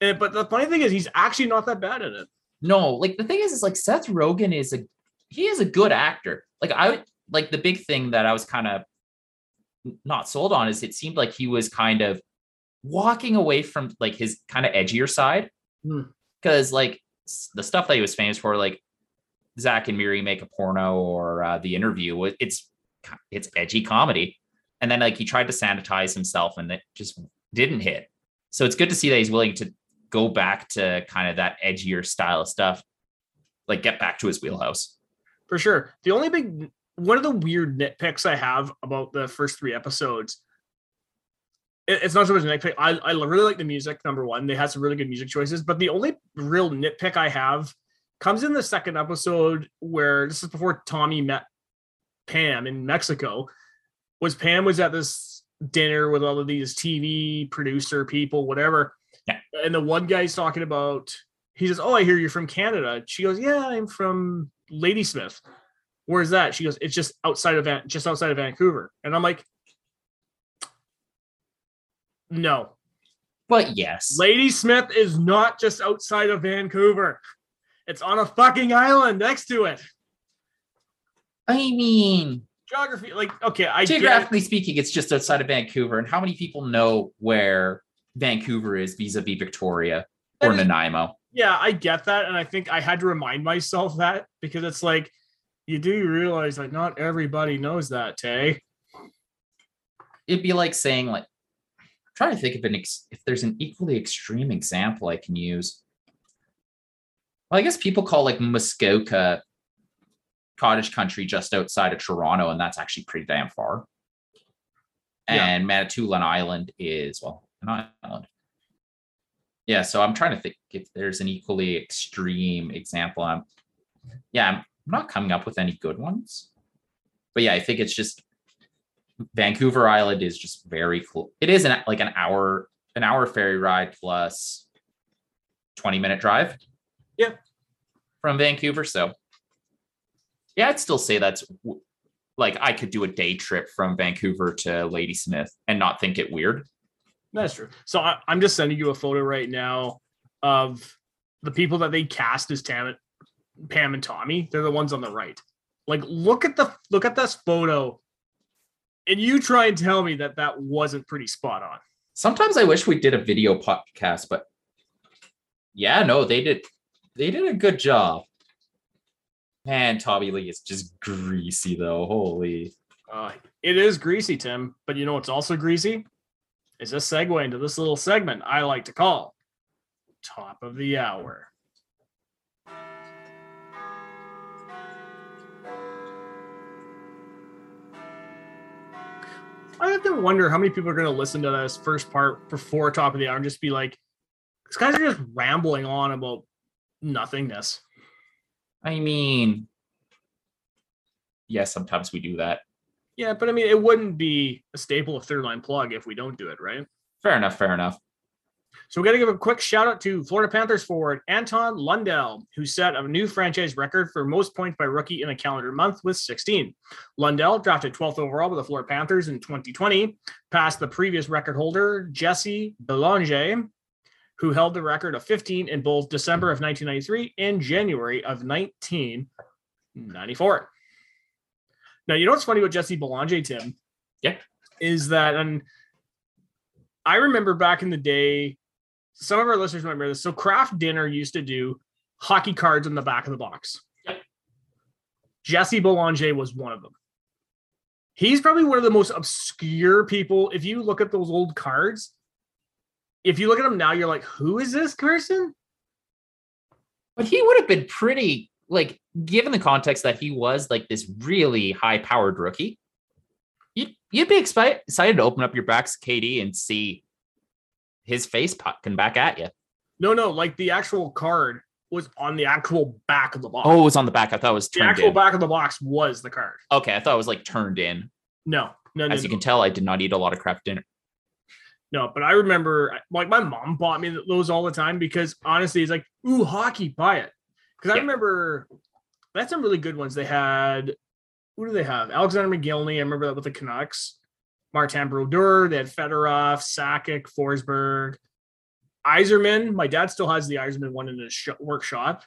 And, but the funny thing is, he's actually not that bad at it. no, like the thing is, is like Seth Rogen is a he is a good actor. Like I like the big thing that I was kind of not sold on is it seemed like he was kind of walking away from like his kind of edgier side. Hmm. Because like the stuff that he was famous for, like Zach and Miri make a porno or uh, the interview, it's it's edgy comedy. And then like he tried to sanitize himself and it just didn't hit. So it's good to see that he's willing to go back to kind of that edgier style of stuff, like get back to his wheelhouse. for sure. The only big one of the weird nitpicks I have about the first three episodes, it's not so much a nitpick. I, I really like the music. Number one, they had some really good music choices. But the only real nitpick I have comes in the second episode where this is before Tommy met Pam in Mexico. Was Pam was at this dinner with all of these TV producer people, whatever. Yeah. And the one guy's talking about, he says, Oh, I hear you're from Canada. She goes, Yeah, I'm from Ladysmith. Where's that? She goes, It's just outside of Van- just outside of Vancouver. And I'm like, No. But yes, Ladysmith is not just outside of Vancouver. It's on a fucking island next to it. I mean, Geography, like, okay, I it. geographically speaking, it's just outside of Vancouver. And how many people know where Vancouver is vis-a-vis Victoria or That is- Nanaimo? Yeah, I get that. And I think I had to remind myself that because it's like, you do realize that not everybody knows that, Tay. It'd be like saying, like, trying to think of an ex- if there's an equally extreme example I can use. Well, I guess people call like Muskoka cottage country just outside of Toronto, and that's actually pretty damn far. Yeah. And Manitoulin Island is well, an island. Yeah, so I'm trying to think if there's an equally extreme example. I'm, yeah, I'm not coming up with any good ones. But yeah, I think it's just Vancouver Island is just very cool. It is an like an hour an hour ferry ride plus 20 minute drive. Yeah. From Vancouver. So yeah, I'd still say that's like I could do a day trip from Vancouver to Ladysmith and not think it weird. That's true. So I, I'm just sending you a photo right now of the people that they cast as Tam, Pam and Tommy. They're the ones on the right. Like, look at the look at this photo, and you try and tell me that that wasn't pretty spot on. Sometimes I wish we did a video podcast, but yeah, no, they did they did a good job. Man, Tommy Lee is just greasy though. Holy. Uh, it is greasy, Tim, but you know what's also greasy? Is a segue into this little segment I like to call Top of the Hour. I have to wonder how many people are going to listen to this first part before Top of the Hour and just be like, these guys are just rambling on about nothingness. I mean, yeah, sometimes we do that. Yeah, but I mean, it wouldn't be a staple of third line plug if we don't do it, right? Fair enough, fair enough. So we got to give a quick shout out to Florida Panthers forward Anton Lundell, who set a new franchise record for most points by rookie in a calendar month with 16. Lundell, drafted 12th overall by the Florida Panthers in 2020, passed the previous record holder, Jesse Belanger, who held the record of 15 in both December of 1993 and January of 1994. Now, you know what's funny about Jesse Belanger, Tim? Yeah. Is that, and I remember back in the day, some of our listeners might remember this. So Kraft Dinner used to do hockey cards in the back of the box. Yep. Jesse Belanger was one of them. He's probably one of the most obscure people. If you look at those old cards, if you look at them now, you're like, who is this person? But he would have been pretty like given the context that he was like this really high powered rookie. You'd, you'd be expi- excited to open up your backs KD and see his face pucking back at you. No, no, like the actual card was on the actual back of the box. Oh, it was on the back. I thought it was the actual in. back of the box was the card. Okay, I thought it was like turned in. No, no, no, As you no. can tell, I did not eat a lot of Kraft dinner. No, but I remember like my mom bought me those all the time because honestly, it's like, ooh, hockey, buy it. Because I Yeah. remember that's some really good ones. They had who do they have? Alexander Mogilny. I remember that with the Canucks. Martin Brodeur. They had Fedorov, Sakic, Forsberg, Yzerman. My dad still has the Yzerman one in his sh- workshop.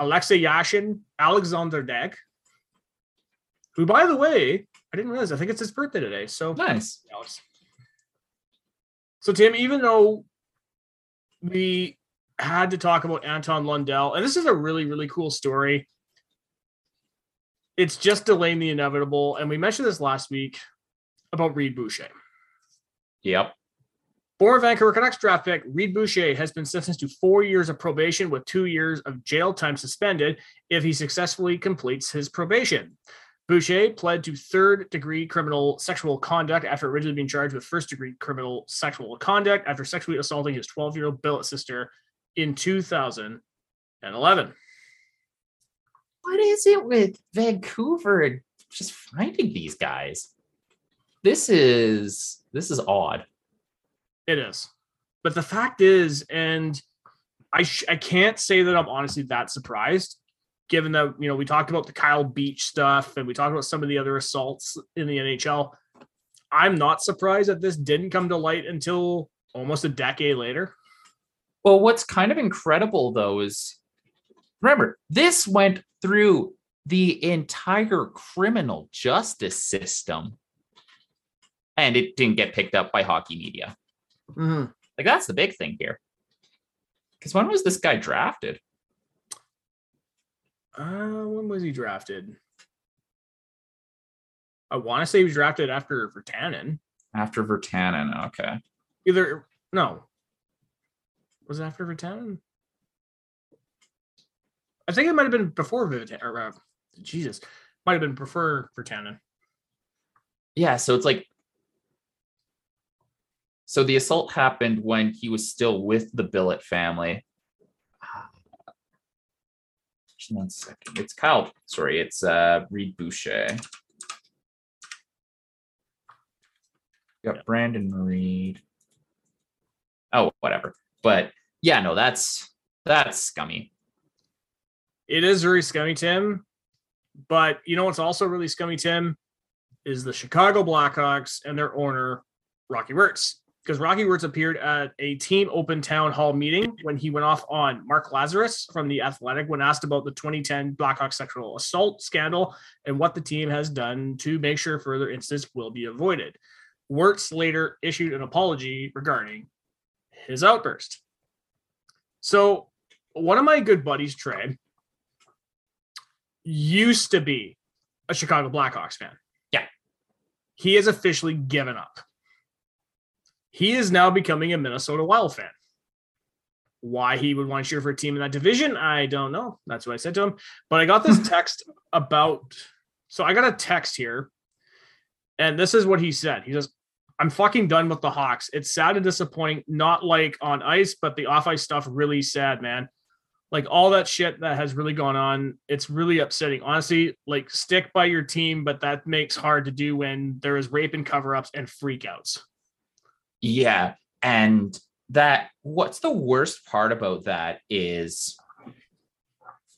Alexei Yashin, Alexander Daigle, who, by the way, I didn't realize. I think it's his birthday today. So Nice. So Tim, even though we had to talk about Anton Lundell, and this is a really, really cool story. It's just delaying the inevitable. And we mentioned this last week about Reid Boucher. Yep. Former Vancouver Canucks draft pick Reid Boucher has been sentenced to four years of probation with two years of jail time suspended if he successfully completes his probation. Boucher pled to third degree criminal sexual conduct after originally being charged with first degree criminal sexual conduct after sexually assaulting his 12 year old billet sister in 2011. What is it with Vancouver and just finding these guys? This is this is odd. It is. But the fact is, and I sh- I can't say that I'm honestly that surprised, given that you know we talked about the Kyle Beach stuff and we talked about some of the other assaults in the NHL. I'm not surprised that this didn't come to light until almost a decade later. Well, what's kind of incredible though is remember, this went through the entire criminal justice system and it didn't get picked up by hockey media. Like that's the big thing here. Because when was this guy drafted? Uh, when was he drafted? I want to say he was drafted after Virtanen. After Virtanen. Okay. Either no, was it after Virtanen? I think it might have been before or uh, Jesus, might have been before Virtanen. Yeah, so it's like so the assault happened when he was still with the Billet family. Just one second. It's Kyle. Sorry, it's uh Reid Boucher. You got Brandon Reed. Oh, whatever. But yeah, no, that's that's scummy. It is very scummy, Tim. But you know what's also really scummy, Tim, is the Chicago Blackhawks and their owner, Rocky Wirtz. Because Rocky Wirtz appeared at a team open town hall meeting when he went off on Mark Lazerus from The Athletic when asked about the 2010 Blackhawks sexual assault scandal and what the team has done to make sure further incidents will be avoided. Wirtz later issued an apology regarding his outburst. So, one of my good buddies, Trey, used to be a Chicago Blackhawks fan. Yeah. He has officially given up. He is now becoming a Minnesota Wild fan. Why he would want to cheer for a team in that division, I don't know. That's what I said to him. But I got this text about. So I got a text here, and this is what he said. He says, I'm fucking done with the Hawks. It's sad and disappointing, not like on ice, but the off ice stuff really sad, man. Like all that shit that has really gone on, it's really upsetting. Honestly, like stick by your team, but that makes hard to do when there is rape and cover ups and freakouts. Yeah. And that what's the worst part about that is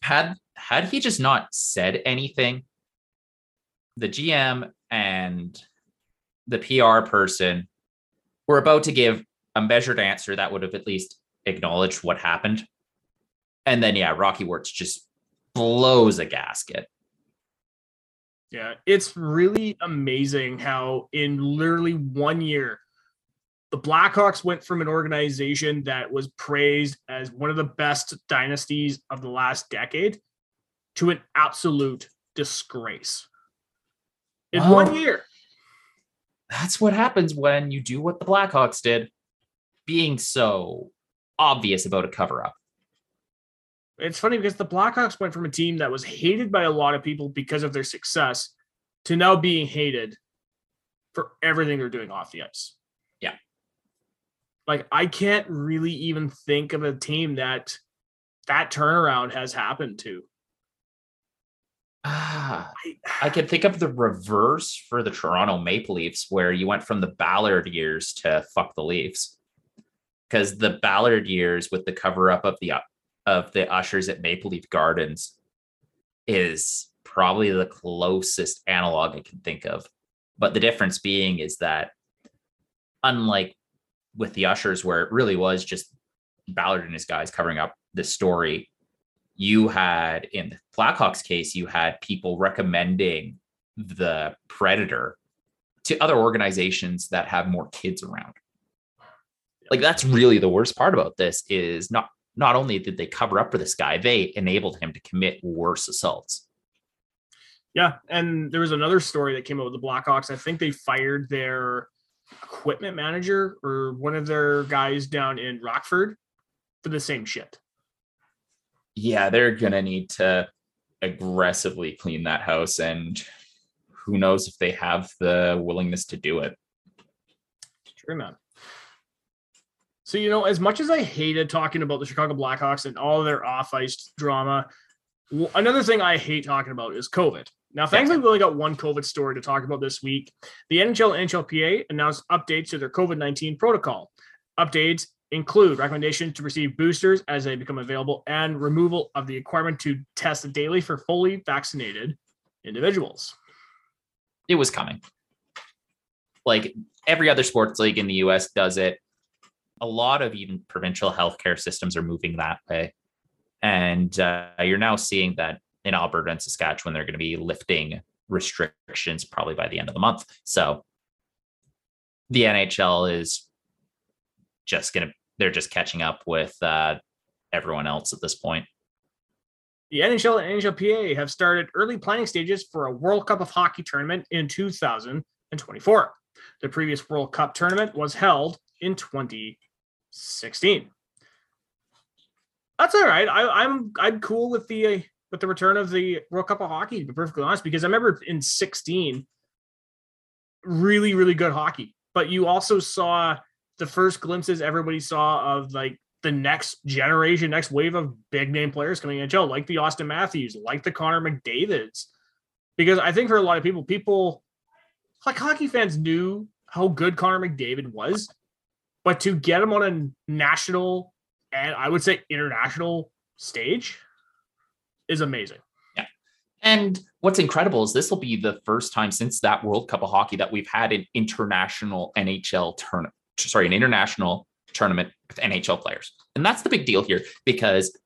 had had he just not said anything, the GM and the PR person were about to give a measured answer that would have at least acknowledged what happened. And then yeah, Rocky Wirtz just blows a gasket. Yeah, it's really amazing how in literally one year, the Blackhawks went from an organization that was praised as one of the best dynasties of the last decade to an absolute disgrace. In Well, one year. That's what happens when you do what the Blackhawks did, being so obvious about a cover up. It's funny because the Blackhawks went from a team that was hated by a lot of people because of their success to now being hated for everything they're doing off the ice. Like I can't really even think of a team that that turnaround has happened to. Ah, I, I can think of the reverse for the Toronto Maple Leafs, where you went from the Ballard years to fuck the Leafs. Because the Ballard years with the cover up of the of the ushers at Maple Leaf Gardens is probably the closest analog I can think of. But the difference being is that unlike with the ushers, where it really was just Ballard and his guys covering up the story, you had in the Blackhawks case, you had people recommending the Predator to other organizations that have more kids around. Like that's really the worst part about this is not not only did they cover up for this guy, they enabled him to commit worse assaults. yeah, and there was another story that came out with the Blackhawks. I think they fired their equipment manager or one of their guys down in Rockford for the same shit. Yeah, they're gonna need to aggressively clean that house, and who knows if they have the willingness to do it. True, man. So, you know, as much as I hated talking about the Chicago Blackhawks and all their off ice drama, another thing I hate talking about is COVID. Now, thankfully, we only got one COVID story to talk about this week. The NHL and NHLPA announced updates to their COVID 19 protocol. Updates include recommendation to receive boosters as they become available and removal of the requirement to test daily for fully vaccinated individuals. it was coming. Like every other sports league in the US does it. A lot of even provincial healthcare systems are moving that way. And uh, you're now seeing that in Alberta and Saskatchewan, they're going to be lifting restrictions probably by the end of the month. So the NHL is just going to, they're just catching up with uh, everyone else at this point. The NHL and NHLPA have started early planning stages for a World Cup of Hockey tournament in 2024. The previous World Cup tournament was held in 2016. That's all right. I, I'm I'm cool with the uh, with the return of the World Cup of Hockey. To be perfectly honest, because I remember in 16, really really good hockey, but you also saw the first glimpses everybody saw of like the next generation, next wave of big name players coming in NHL, like the Austin Matthews, like the Connor McDavid's. Because I think for a lot of people, people like hockey fans knew how good Connor McDavid was, but to get him on a national and I would say international stage is amazing. Yeah. And what's incredible is this will be the first time since that World Cup of Hockey that we've had an international NHL tournament, sorry, an international tournament with NHL players. And that's the big deal here because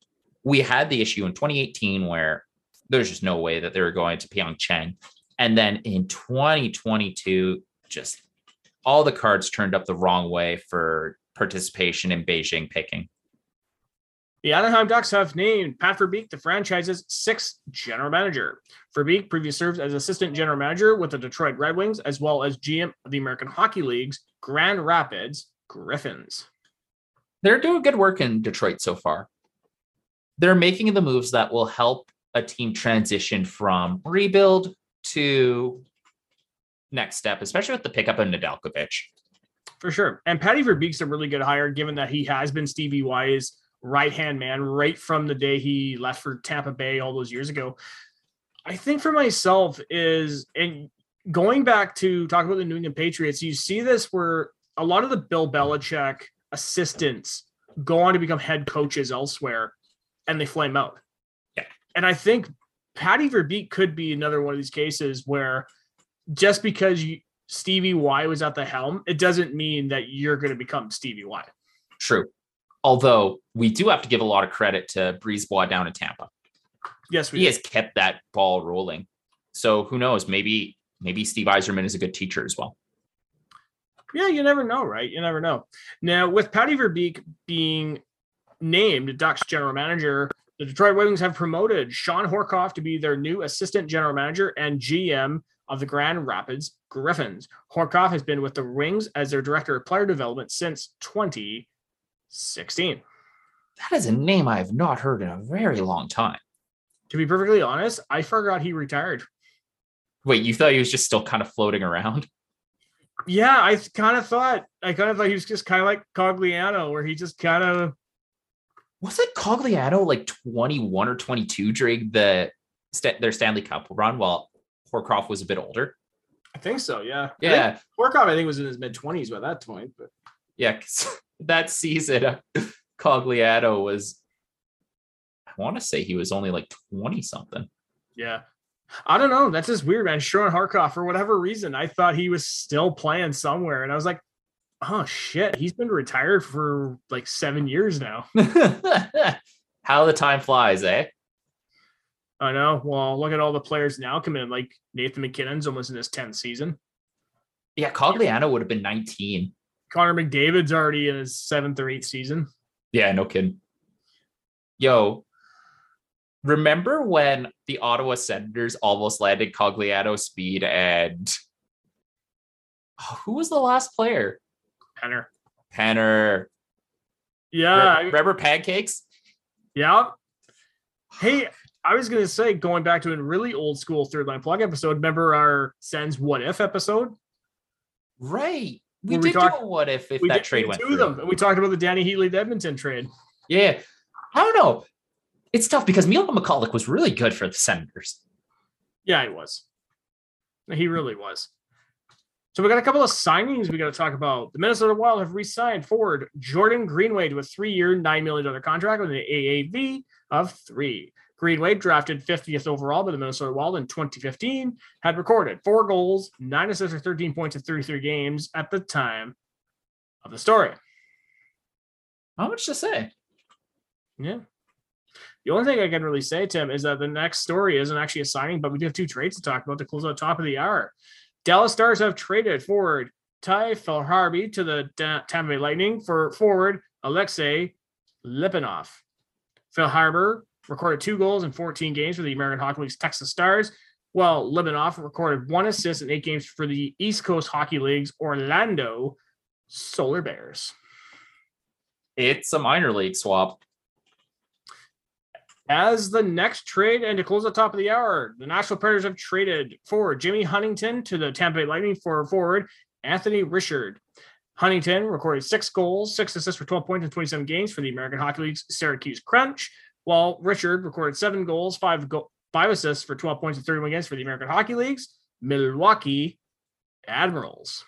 we had the issue in 2018 where there's just no way that they were going to Pyeongchang. And then in 2022, just all the cards turned up the wrong way for participation in Beijing picking. The Anaheim Ducks have named Pat Verbeek the franchise's sixth general manager. Verbeek previously served as assistant general manager with the Detroit Red Wings, as well as GM of the American Hockey League's Grand Rapids Griffins. They're doing good work in Detroit so far. They're making the moves that will help a team transition from rebuild to next step, especially with the pickup of Nedeljkovic. For sure. And Patty Verbeek's a really good hire, given that he has been Stevie Y's right hand man right from the day he left for Tampa Bay all those years ago. I think for myself is and going back to talk about the New England Patriots, you see this where a lot of the Bill Belichick assistants go on to become head coaches elsewhere and they flame out. Yeah. And I think Patty Verbeek could be another one of these cases where just because you, Stevie Y was at the helm, it doesn't mean that you're going to become Stevie Y. True. Although we do have to give a lot of credit to BriseBois down in Tampa. Yes, he do. has kept that ball rolling. So who knows? Maybe maybe Steve Yzerman is a good teacher as well. Yeah, you never know, right? You never know. Now, with Patty Verbeek being named Ducks general manager, the Detroit Red Wings have promoted Shawn Horcoff to be their new assistant general manager and GM of the Grand Rapids Griffins. Horcoff has been with the Wings as their director of player development since 20 16. That is a name I have not heard in a very long time. To be perfectly honest, I forgot he retired. Wait, you thought he was just still kind of floating around? Yeah, I kind of thought I kind of thought he was just kind of like Cogliano, where he just kind of was it Cogliano like 21 or 22 during the their Stanley Cup run while Horcoff was a bit older. I think so. Yeah. Yeah. I Horcoff, I think was in his mid 20s by that point, but yeah, that season, Cogliano was, I want to say he was only like 20 something. Yeah. I don't know. That's just weird, man. Shawn Horcoff, for whatever reason, I thought he was still playing somewhere. And I was like, oh shit, he's been retired for like seven years now. How the time flies, eh? I know. Well, look at all the players now coming in. Like Nathan MacKinnon's almost in his 10th season. Yeah, Cogliano would have been 19. Connor McDavid's already in his seventh or eighth season. Yeah, no kidding. Yo, remember when the Ottawa Senators almost landed Cogliano speed and who was the last player? Penner. Penner. Yeah. Re- remember pancakes? Yeah. Hey, I was gonna say, going back to a really old school third line plug episode, remember our Sens What If episode? Right. We did talk, do a what if if that trade went through. them. We talked about the Dany Heatley the Edmonton trade. Yeah. I don't know. It's tough because Milan Michalek was really good for the Senators. Yeah, he was. He really was. So we got a couple of signings we got to talk about. The Minnesota Wild have re-signed forward Jordan Greenway to a three-year, nine million dollar contract with an AAV of three. Greenway, drafted 50th overall by the Minnesota Wild in 2015, had recorded four goals, nine assists, or 13 points in 33 games at the time of the story. How much to say? Yeah. The only thing I can really say, Tim, is that the next story isn't actually a signing, but we do have two trades to talk about to close out top of the hour. Dallas Stars have traded forward Tye Felhaber to the Tampa Bay Lightning for forward Alexei Lipanov. Felhaber recorded two goals in 14 games for the American Hockey League's Texas Stars, while Lipanov recorded one assist in eight games for the East Coast Hockey League's Orlando Solar Bears. It's a minor league swap. As the next trade, and to close the top of the hour, the Nashville Predators have traded for Jimmy Huntington to the Tampa Bay Lightning for forward Anthony Richard. Huntington recorded six goals, six assists for 12 points in 27 games for the American Hockey League's Syracuse Crunch, while Richard recorded seven goals, five go- five assists for 12 points in 31 games for the American Hockey League's Milwaukee Admirals.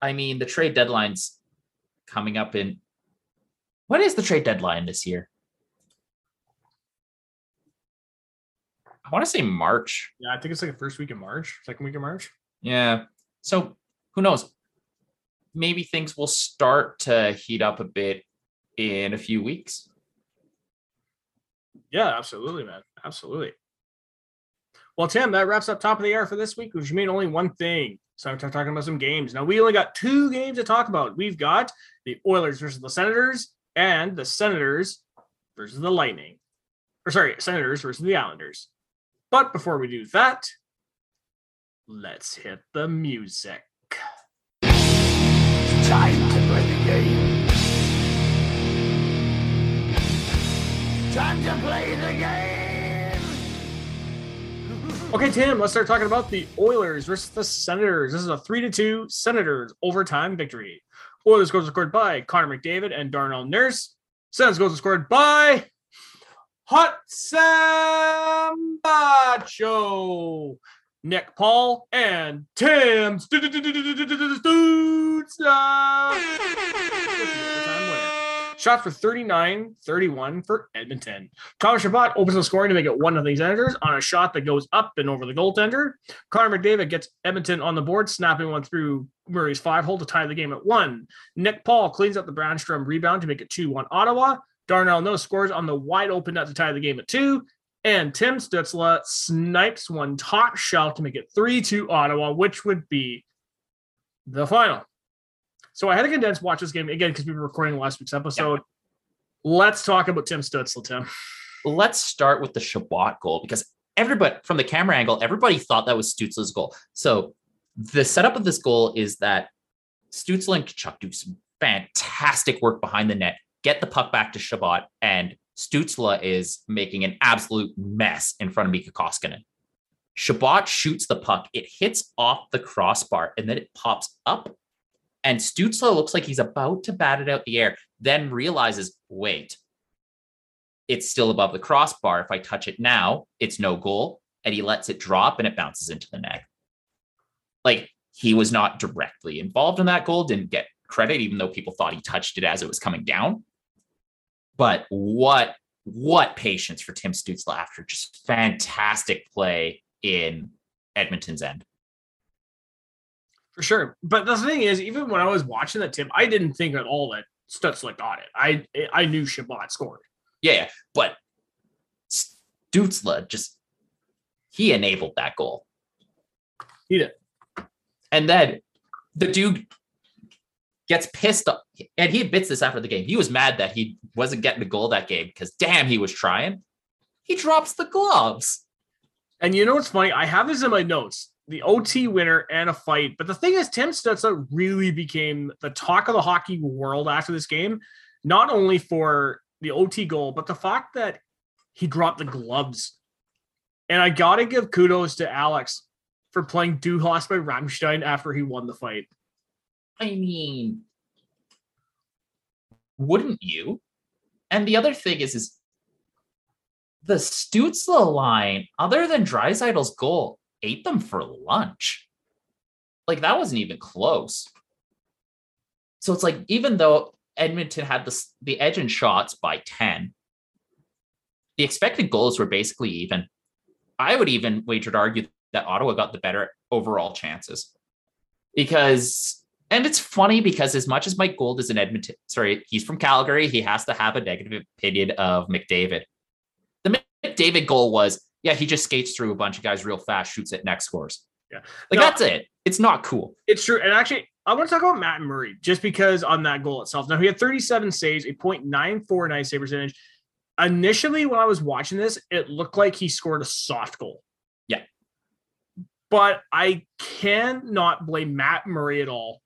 I mean, the trade deadline's coming up in. What is the trade deadline this year? I want to say March. Yeah, I think it's like the first week of March, second week of March. Yeah. So who knows? Maybe things will start to heat up a bit in a few weeks. Yeah, absolutely, man. Absolutely. Well, Tim, that wraps up top of the air for this week, which means only one thing. So I'm talking about some games. Now we only got two games to talk about. We've got the Oilers versus the Senators and the Senators versus the Lightning. Or sorry, Senators versus the Islanders. But before we do that, let's hit the music. Time to play the game. Time to play the game. Okay, Tim, let's start talking about the Oilers versus the Senators. This is a 3 to 2 Senators overtime victory. Oilers goals scored by Connor McDavid and Darnell Nurse. Senators goals scored by Hot Sam Sambacho, Nick Paul, and Tim. Shots for 39 31 for Edmonton. Connor Chabot opens the scoring to make it one of these Senators on a shot that goes up and over the goaltender. Connor McDavid gets Edmonton on the board, snapping one through Murray's five hole to tie the game at one. Nick Paul cleans up the Brännström rebound to make it 2 1 Ottawa. Darnell No scores on the wide open net to tie the game at two. And Tim Stützle snipes one top shelf to make it 3 2 Ottawa, which would be the final. So I had to condense watch this game again because we were recording last week's episode. Let's talk about Tim Stützle, Tim. Let's start with the Chabot goal because everybody from the camera angle, everybody thought that was Stützle's goal. So the setup of this goal is that Stützle and Tkachuk do some fantastic work behind the net, get the puck back to Chabot, and Stützle is making an absolute mess in front of Mikko Koskinen. Chabot shoots the puck, it hits off the crossbar, and then it pops up. And Stützle looks like he's about to bat it out the air, then realizes, wait, it's still above the crossbar. If I touch it now, it's no goal. And he lets it drop and it bounces into the net. Like he was not directly involved in that goal, didn't get credit, even though people thought he touched it as it was coming down. But what what patience for Tim Stützle after just fantastic play in Edmonton's end. For sure. But the thing is, even when I was watching that, Tim, I didn't think at all that Stützle got it. I I knew Chabot scored. Yeah, yeah, but Stützle just he enabled that goal. He did. And then the dude gets pissed off, and he admits this after the game. He was mad that he wasn't getting the goal that game because damn, he was trying. He drops the gloves. And you know what's funny? I have this in my notes the OT winner and a fight. But the thing is, Tim Stützle really became the talk of the hockey world after this game, not only for the OT goal, but the fact that he dropped the gloves. And I got to give kudos to Alex for playing Du Hast by Rammstein after he won the fight. I mean, wouldn't you? And the other thing is, is the Stützle line, other than Draisaitl's goal, ate them for lunch. Like that wasn't even close. So it's like even though Edmonton had the the edge in shots by 10, the expected goals were basically even. I would even wager to argue that Ottawa got the better overall chances. Because and it's funny because as much as Mike Gould is an Edmonton, sorry, he's from Calgary, he has to have a negative opinion of McDavid. The McDavid goal was yeah, he just skates through a bunch of guys real fast, shoots it, next scores. Yeah. Like No, that's it. It's not cool. It's true. And actually, I want to talk about Matt Murray just because on that goal itself. Now, he had 37 saves, a 0.949 save percentage. Initially, when I was watching this, it looked like he scored a soft goal. Yeah. But I cannot blame Matt Murray at all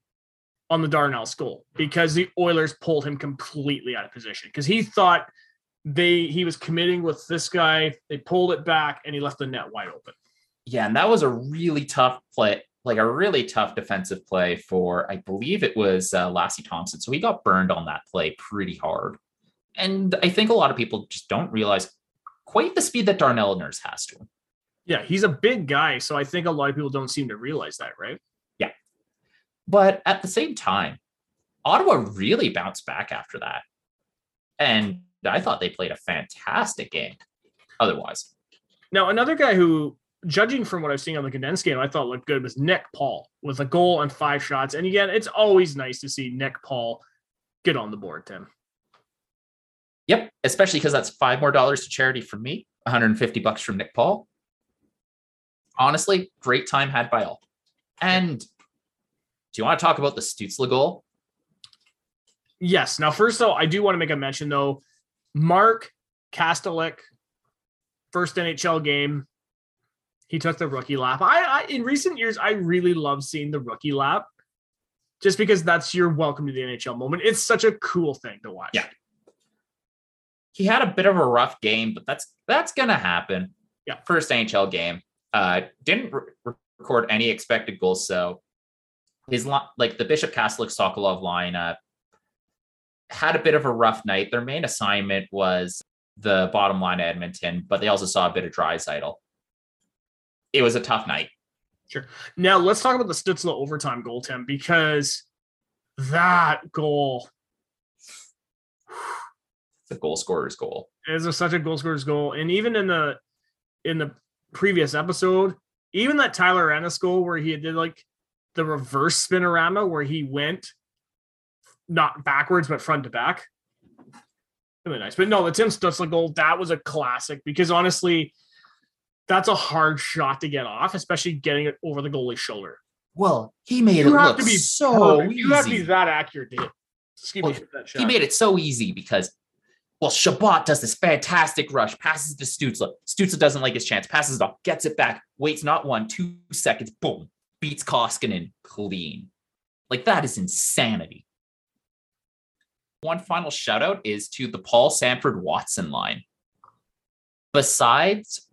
on the Darnell goal because the Oilers pulled him completely out of position because he thought they he was committing with this guy. They pulled it back and he left the net wide open. Yeah, and that was a really tough play, like a really tough defensive play for, I believe it was uh, Lassi Thompson. So he got burned on that play pretty hard. And I think a lot of people just don't realize quite the speed that Darnell Nurse has to him. Yeah, he's a big guy, so I think a lot of people don't seem to realize that, right? Yeah, but at the same time, Ottawa really bounced back after that. And I thought they played a fantastic game otherwise. Now, another guy who, judging from what I've seen on the condensed game, I thought looked good was Nick Paul with a goal and five shots. And again, it's always nice to see Nick Paul get on the board, Tim. Yep, especially because that's five more dollars to charity from me, 150 bucks from Nick Paul. Honestly, great time had by all. And do you want to talk about the Stützle goal? Yes. Now, first though, I do want to make a mention though. Mark Kastelic, first NHL game, he took the rookie lap. I, I in recent years, I really love seeing the rookie lap, just because that's your welcome to the NHL moment. It's such a cool thing to watch. Yeah. He had a bit of a rough game, but that's that's gonna happen. Yeah. First NHL game. Uh, didn't re- record any expected goals, so his li- like the Bishop Kastelic Sokolov lineup had a bit of a rough night. Their main assignment was the bottom line Edmonton, but they also saw a bit of Draisaitl. It was a tough night. Sure. Now let's talk about the Stützle overtime goal, Tim, because that goal The goal scorer's goal. is a, such a goal scorer's goal, and even in the in the previous episode, even that Tyler Ennis goal where he did like the reverse spinorama where he went not backwards but front to back. Really nice, but no, the Tim Stützle goal that was a classic because honestly, that's a hard shot to get off, especially getting it over the goalie's shoulder. Well, he made it have look to be so Perfect. You have to be easy. that accurate to hit. Excuse Well, me, that shot. He made it so easy because, well, Chabot does this fantastic rush, passes to Stützle. Stützle doesn't like his chance, passes it off, gets it back, waits not one, two seconds, boom, beats Koskinen clean. Like that is insanity. One final shout out is to the Paul Sanford Watson line. Besides,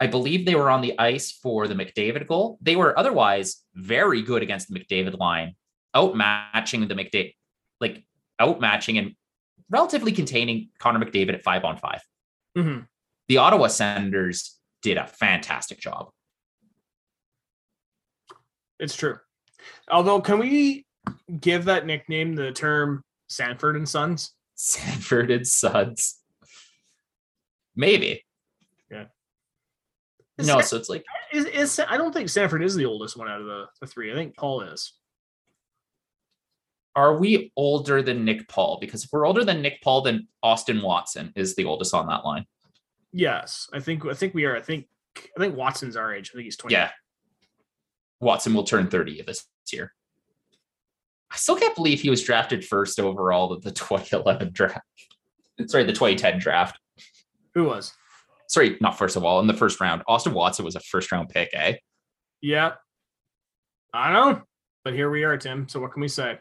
I believe they were on the ice for the McDavid goal. They were otherwise very good against the McDavid line outmatching the McDavid, like outmatching and relatively containing Connor McDavid at five on five. Mhm. The Ottawa Senators did a fantastic job. It's true. Although, can we give that nickname the term Sanford and Sons? Sanford and Suds. Maybe. Is No, so it's like is, is I don't think Sanford is the oldest one out of the, the three. I think Paul is. are we older than Nick Paul? Because if we're older than Nick Paul, then Austin Watson is the oldest on that line. Yes, I think I think we are. I think I think Watson's our age. I think he's twenty. Yeah. Watson will turn 30 this year. I still can't believe he was drafted first overall of the 2011 draft. Sorry, the 2010 draft. Who was? Sorry, not first of all, in the first round. Austin Watson was a first round pick, eh? Yeah. I don't know. But here we are, Tim. So what can we say?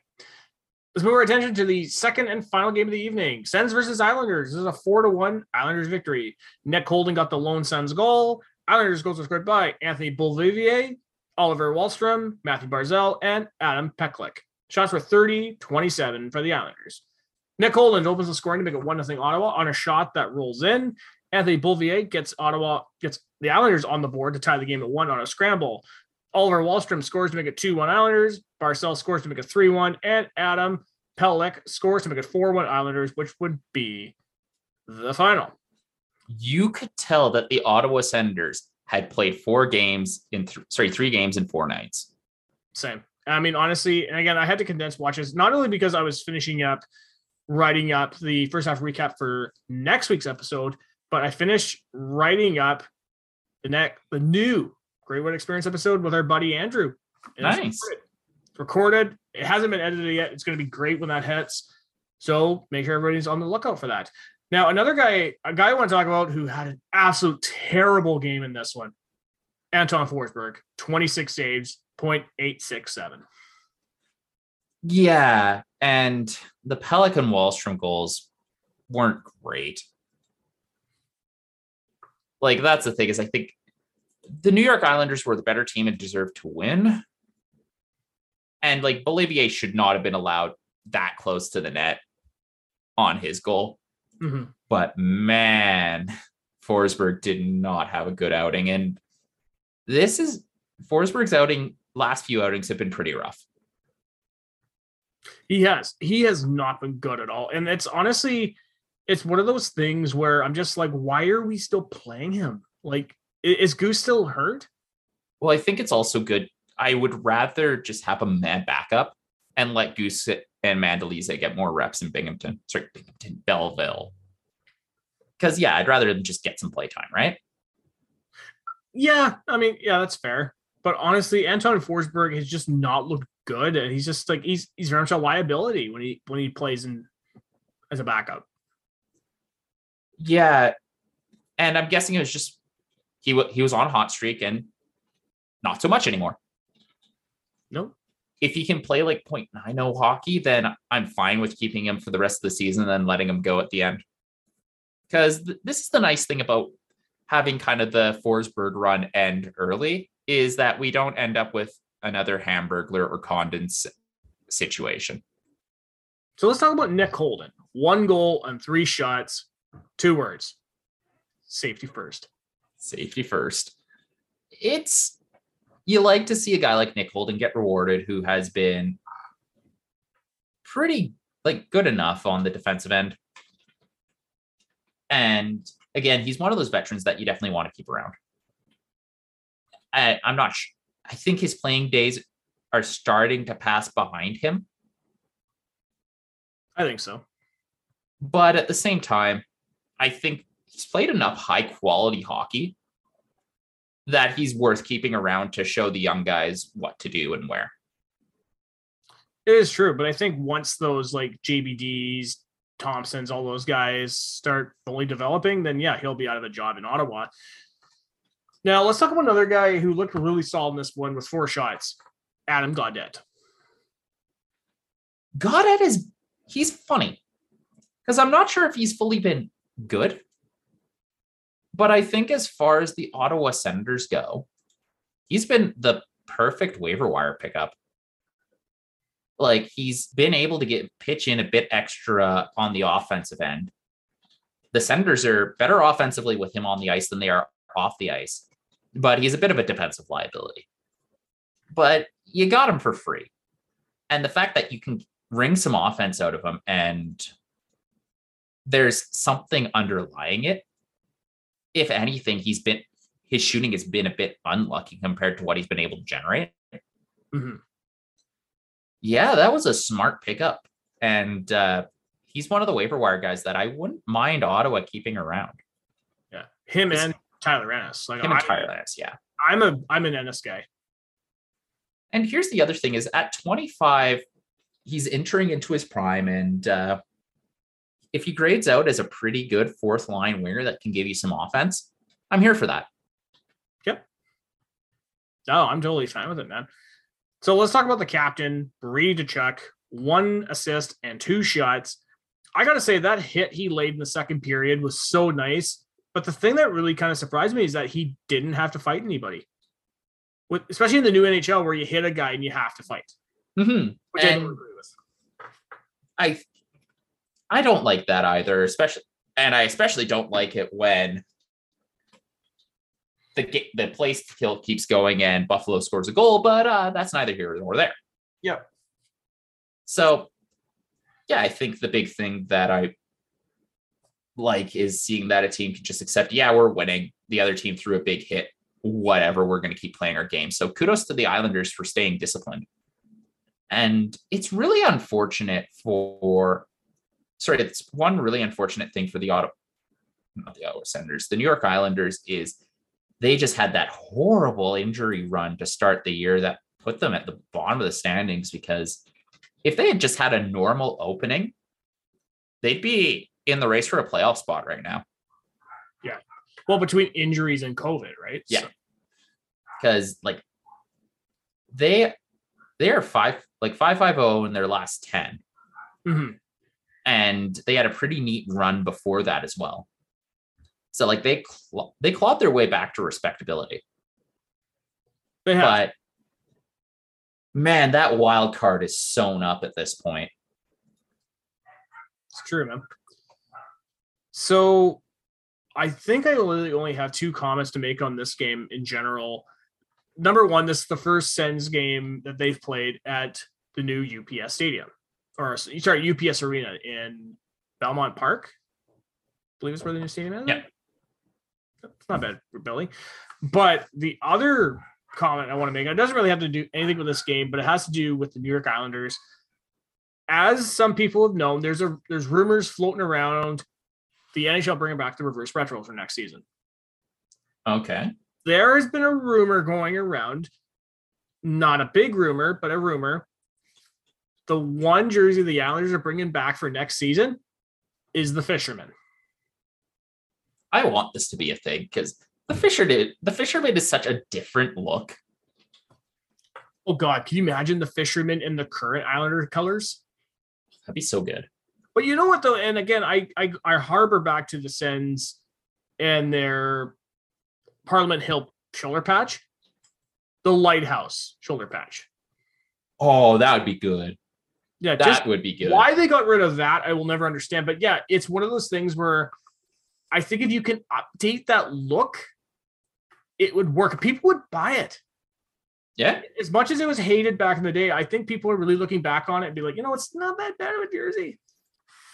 Let's move our attention to the second and final game of the evening. Sens versus Islanders. This is a four to one Islanders victory. Nick Holden got the lone Sens goal. Islanders goals were scored by Anthony Beauvillier, Oliver Wahlstrom, Mathew Barzal, and Adam Pelech. Shots were 30 27 for the Islanders. Nick Holden opens the scoring to make it 1 0 Ottawa on a shot that rolls in. Anthony Beauvillier gets Ottawa, gets the Islanders on the board to tie the game at one on a scramble. Oliver Wahlstrom scores to make it 2 1 Islanders. Barzal scores to make it 3 1. And Adam Pelech scores to make it 4 1 Islanders, which would be the final. You could tell that the Ottawa Senators had played four games in th- sorry, three games in four nights. Same. I mean, honestly, and again, I had to condense watches not only because I was finishing up writing up the first half recap for next week's episode, but I finished writing up the next the new Great Wood Experience episode with our buddy Andrew. And it's Nice. recorded. It's recorded. It hasn't been edited yet. It's going to be great when that hits. So make sure everybody's on the lookout for that. Now, another guy, a guy I want to talk about who had an absolute terrible game in this one, Anton Forsberg, 26 saves, 0.867. Yeah, and the Pelican Wahlstrom goals weren't great. Like that's the thing is I think the New York Islanders were the better team and deserved to win. And like Beauvillier should not have been allowed that close to the net on his goal. Mhm. But man, Forsberg did not have a good outing. And this is Forsberg's outing, last few outings have been pretty rough. He has. He has not been good at all. And it's honestly, it's one of those things where I'm just like, why are we still playing him? Like, is Goose still hurt? Well, I think it's also good. I would rather just have a man backup and let Goose and Mandolese get more reps in Binghamton. Sorry, Binghamton, Belleville. Because yeah, I'd rather just get some playtime, right? Yeah, I mean, yeah, that's fair. But honestly, Anton Forsberg has just not looked good, and he's just like he's he's very much a liability when he when he plays in as a backup. Yeah, and I'm guessing it was just he he was on a hot streak and not so much anymore. Nope. If he can play like 0.90 hockey, then I'm fine with keeping him for the rest of the season and letting him go at the end. Because th- this is the nice thing about having kind of the Forsberg run end early is that we don't end up with another Hamburglar or Condon s- situation. So let's talk about Nick Holden. One goal and three shots. Two words. Safety first. safety first. It's you like to see a guy like Nick Holden get rewarded who has been pretty like good enough on the defensive end. And again, he's one of those veterans that you definitely want to keep around. I, I'm not sh- I think his playing days are starting to pass behind him, I think so. but at the same time, I think he's played enough high quality hockey that he's worth keeping around to show the young guys what to do and where. It is true, but I think once those like JBDs, Thompsons, all those guys start fully developing, then yeah, he'll be out of a job in Ottawa. Now let's talk about another guy who looked really solid in this one with four shots. Adam Gaudette. Goddard is he's funny because I'm not sure if he's fully been good, but I think as far as the Ottawa Senators go, he's been the perfect waiver wire pickup. Like he's been able to get pitch in a bit extra on the offensive end. The Senators are better offensively with him on the ice than they are off the ice, but he's a bit of a defensive liability. But you got him for free. And the fact that you can wring some offense out of him and there's something underlying it. If anything, he's been his shooting has been a bit unlucky compared to what he's been able to generate. Mhm. Yeah, that was a smart pickup. And uh he's one of the waiver wire guys that I wouldn't mind Ottawa keeping around. Yeah, him and Tyler Ennis. Like Him I, and Tyler Ennis, yeah. I'm a I'm an Ennis guy. And here's the other thing is at 25, he's entering into his prime. And uh, if he grades out as a pretty good fourth line winger that can give you some offense, I'm here for that. Yep. No, I'm totally fine with it, man. So let's talk about the captain, Brady Tkachuk, one assist and two shots. I gotta say that hit he laid in the second period was so nice. But the thing that really kind of surprised me is that he didn't have to fight anybody. With, especially in the new NHL where you hit a guy and you have to fight. Mhm. Which I And- don't agree with. I I don't like that either, especially and I especially don't like it when the the place kill keeps going and Buffalo scores a goal, but uh, that's neither here nor there. Yep. So, yeah, I think the big thing that I like is seeing that a team can just accept, yeah, we're winning. The other team threw a big hit, whatever. We're going to keep playing our game. So, kudos to the Islanders for staying disciplined. And it's really unfortunate for, sorry, it's one really unfortunate thing for the Ottawa, not the Ottawa Senators, the New York Islanders is they just had that horrible injury run to start the year that put them at the bottom of the standings because if they had just had a normal opening, they'd be in the race for a playoff spot right now. Yeah. Well, between injuries and COVID, right? Yeah. So- Because like they they are five like five five zero in their last ten. Mhm. and they had a pretty neat run before that as well. So like they cl- they clawed their way back to respectability. They have. But man, that wild card is sewn up at this point. It's true, man. So I think I really only have two comments to make on this game in general. Number one, this is the first Sens game that they've played at the new UBS Stadium, or sorry, UBS Arena in Belmont Park. I believe it's where the new stadium is. Yeah. It's not bad for Billy. But the other comment I want to make, it doesn't really have to do anything with this game, but it has to do with the New York Islanders. As some people have known, there's a there's rumors floating around the NHL bringing back the reverse retro for next season. Okay. There has been a rumor going around, not a big rumor, but a rumor. The one jersey the Islanders are bringing back for next season is the Fisherman. I want this to be a thing because the Fisher did the Fisherman is such a different look. Oh God, can you imagine the Fisherman in the current Islander colors? That'd be so good. But you know what though, and again, I I, I harbor back to the Sens and their Parliament Hill shoulder patch, the Lighthouse shoulder patch. Oh, that would be good. Yeah, That just would be good. why they got rid of that, I will never understand. But yeah, it's one of those things where I think if you can update that look, it would work. People would buy it. Yeah. As much as it was hated back in the day, I think people are really looking back on it and be like, you know, it's not that bad of a jersey.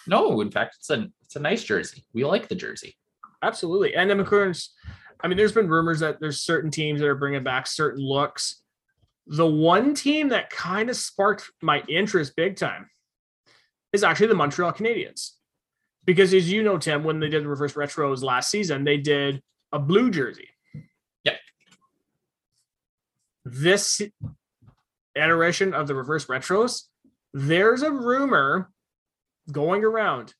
No, in fact, it's a it's a nice jersey. We like the jersey. Absolutely. And then, of course, I mean, there's been rumors that there's certain teams that are bringing back certain looks. The one team that kind of sparked my interest big time is actually the Montreal Canadiens. Because as you know, Tim, when they did the reverse retros last season, they did a blue jersey. Yeah. This iteration of the reverse retros, there's a rumor going around.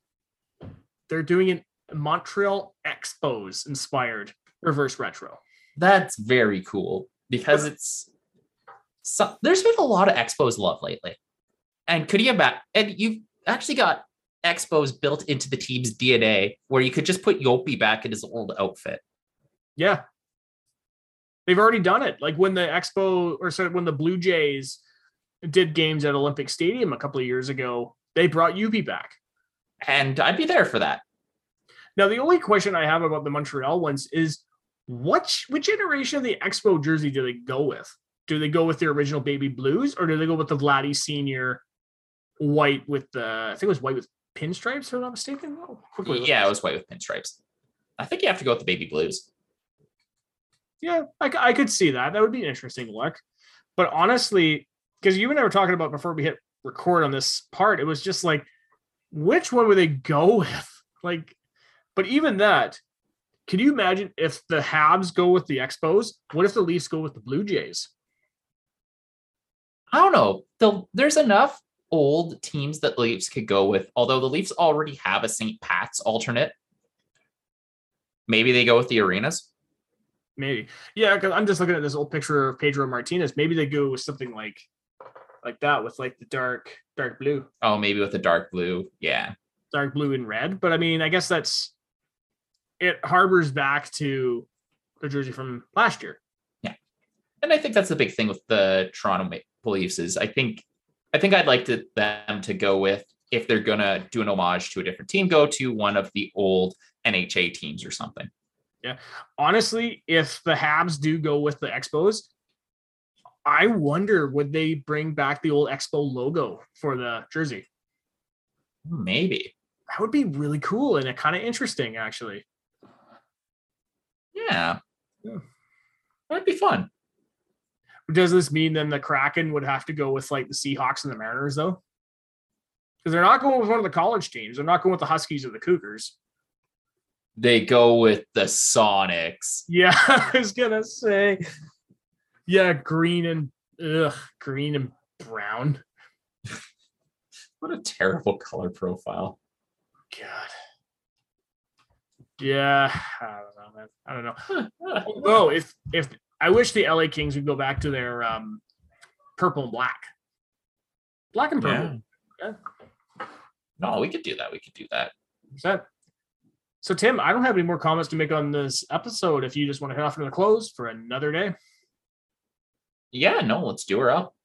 They're doing an Montreal Expos inspired reverse retro. That's very cool because it's so, there's been a lot of expos love lately. And could you imagine? And you've actually got expos built into the team's DNA where you could just put Youppi back in his old outfit. Yeah. They've already done it. Like when the Expo or sorry, when the Blue Jays did games at Olympic Stadium a couple of years ago, they brought Youppi back. And I'd be there for that. Now, the only question I have about the Montreal ones is which which iteration of the Expo jersey do they go with? Do they go with the original baby blues or do they go with the Vladdy senior white with the I think it was white with pinstripes, if I'm not mistaken? Oh, quickly Yeah, it was white with pinstripes. I think you have to go with the baby blues. Yeah, I, I could see that. That would be an interesting look. But honestly, because you and I were talking about before we hit record on this part, it was just like, which one would they go with? Like, but even that, can you imagine if the Habs go with the Expos? What if the Leafs go with the Blue Jays? I don't know. The, there's enough old teams that Leafs could go with, although the Leafs already have a St. Pat's alternate. Maybe they go with the arenas. Maybe. Yeah, because I'm just looking at this old picture of Pedro Martinez. Maybe they go with something like like that with like the dark dark blue. Oh, maybe with the dark blue. Yeah. dark blue and red. But I mean, I guess that's it harbors back to the jersey from last year. Yeah. And I think that's the big thing with the Toronto Maple Leafs is I think I think I'd like to, them to go with if they're gonna do an homage to a different team, go to one of the old NHA teams or something. Yeah. Honestly, if the Habs do go with the Expos, I wonder would they bring back the old Expo logo for the jersey? Maybe. That would be really cool and kind of interesting, actually. Yeah. Yeah. That'd be fun. Does this mean then the Kraken would have to go with like the Seahawks and the Mariners though? Because they're not going with one of the college teams. They're not going with the Huskies or the Cougars. They go with the Sonics. Yeah, I was gonna say. Yeah, green and ugh, green and brown. What a terrible color profile. God. Yeah, I don't know, man. I don't know. Although, if if I wish the LA Kings would go back to their um purple and black, black and purple. Yeah. No, we could do that. We could do that. Percent. So Tim, I don't have any more comments to make on this episode. If you just want to head off into the close for another day. Yeah, no, let's do her up.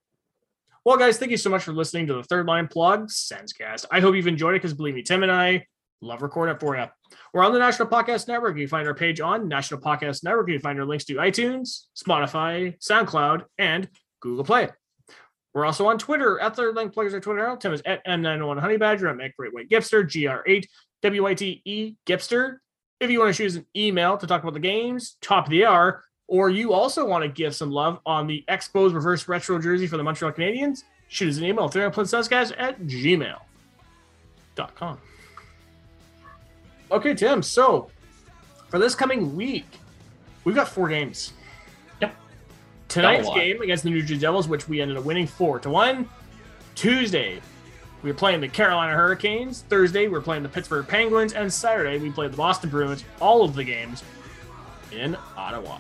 Well, guys, thank you so much for listening to the Third Line Plug Sensecast. I hope you've enjoyed it because believe me, Tim and I love recording it for you. We're on the National Podcast Network. You find our page on National Podcast Network. You find our links to iTunes, Spotify, SoundCloud, and Google Play. We're also on Twitter at Third Line Pluggers. Our Twitter handle. Tim is at N91 Honey Badger. I'm at Great White Gipster, GR8 WYTE Gipster. If you want to choose an email to talk about the games, top of the hour, or you also want to give some love on the Expos reverse retro jersey for the Montreal Canadiens, shoot us an email, guys at gmail.com. Okay, Tim. So for this coming week, we've got four games. Yep. Tonight's game against the New Jersey Devils, which we ended up winning four to one. Tuesday, we are playing the Carolina Hurricanes. Thursday, we are playing the Pittsburgh Penguins. And Saturday, we played the Boston Bruins. All of the games in Ottawa.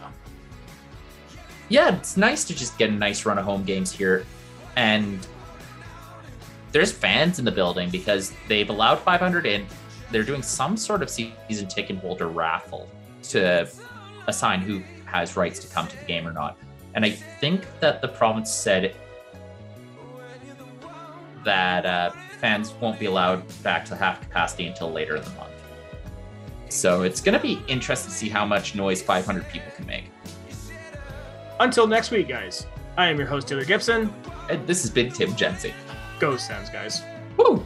Yeah, it's nice to just get a nice run of home games here. And there's fans in the building because they've allowed 500 in. They're doing some sort of season ticket holder raffle to assign who has rights to come to the game or not. And I think that the province said that uh, fans won't be allowed back to half capacity until later in the month. So it's going to be interesting to see how much noise 500 people can make. Until next week, guys. I am your host, Taylor Gibson. And this has been Tim Jensen. Go Sens, guys. Woo!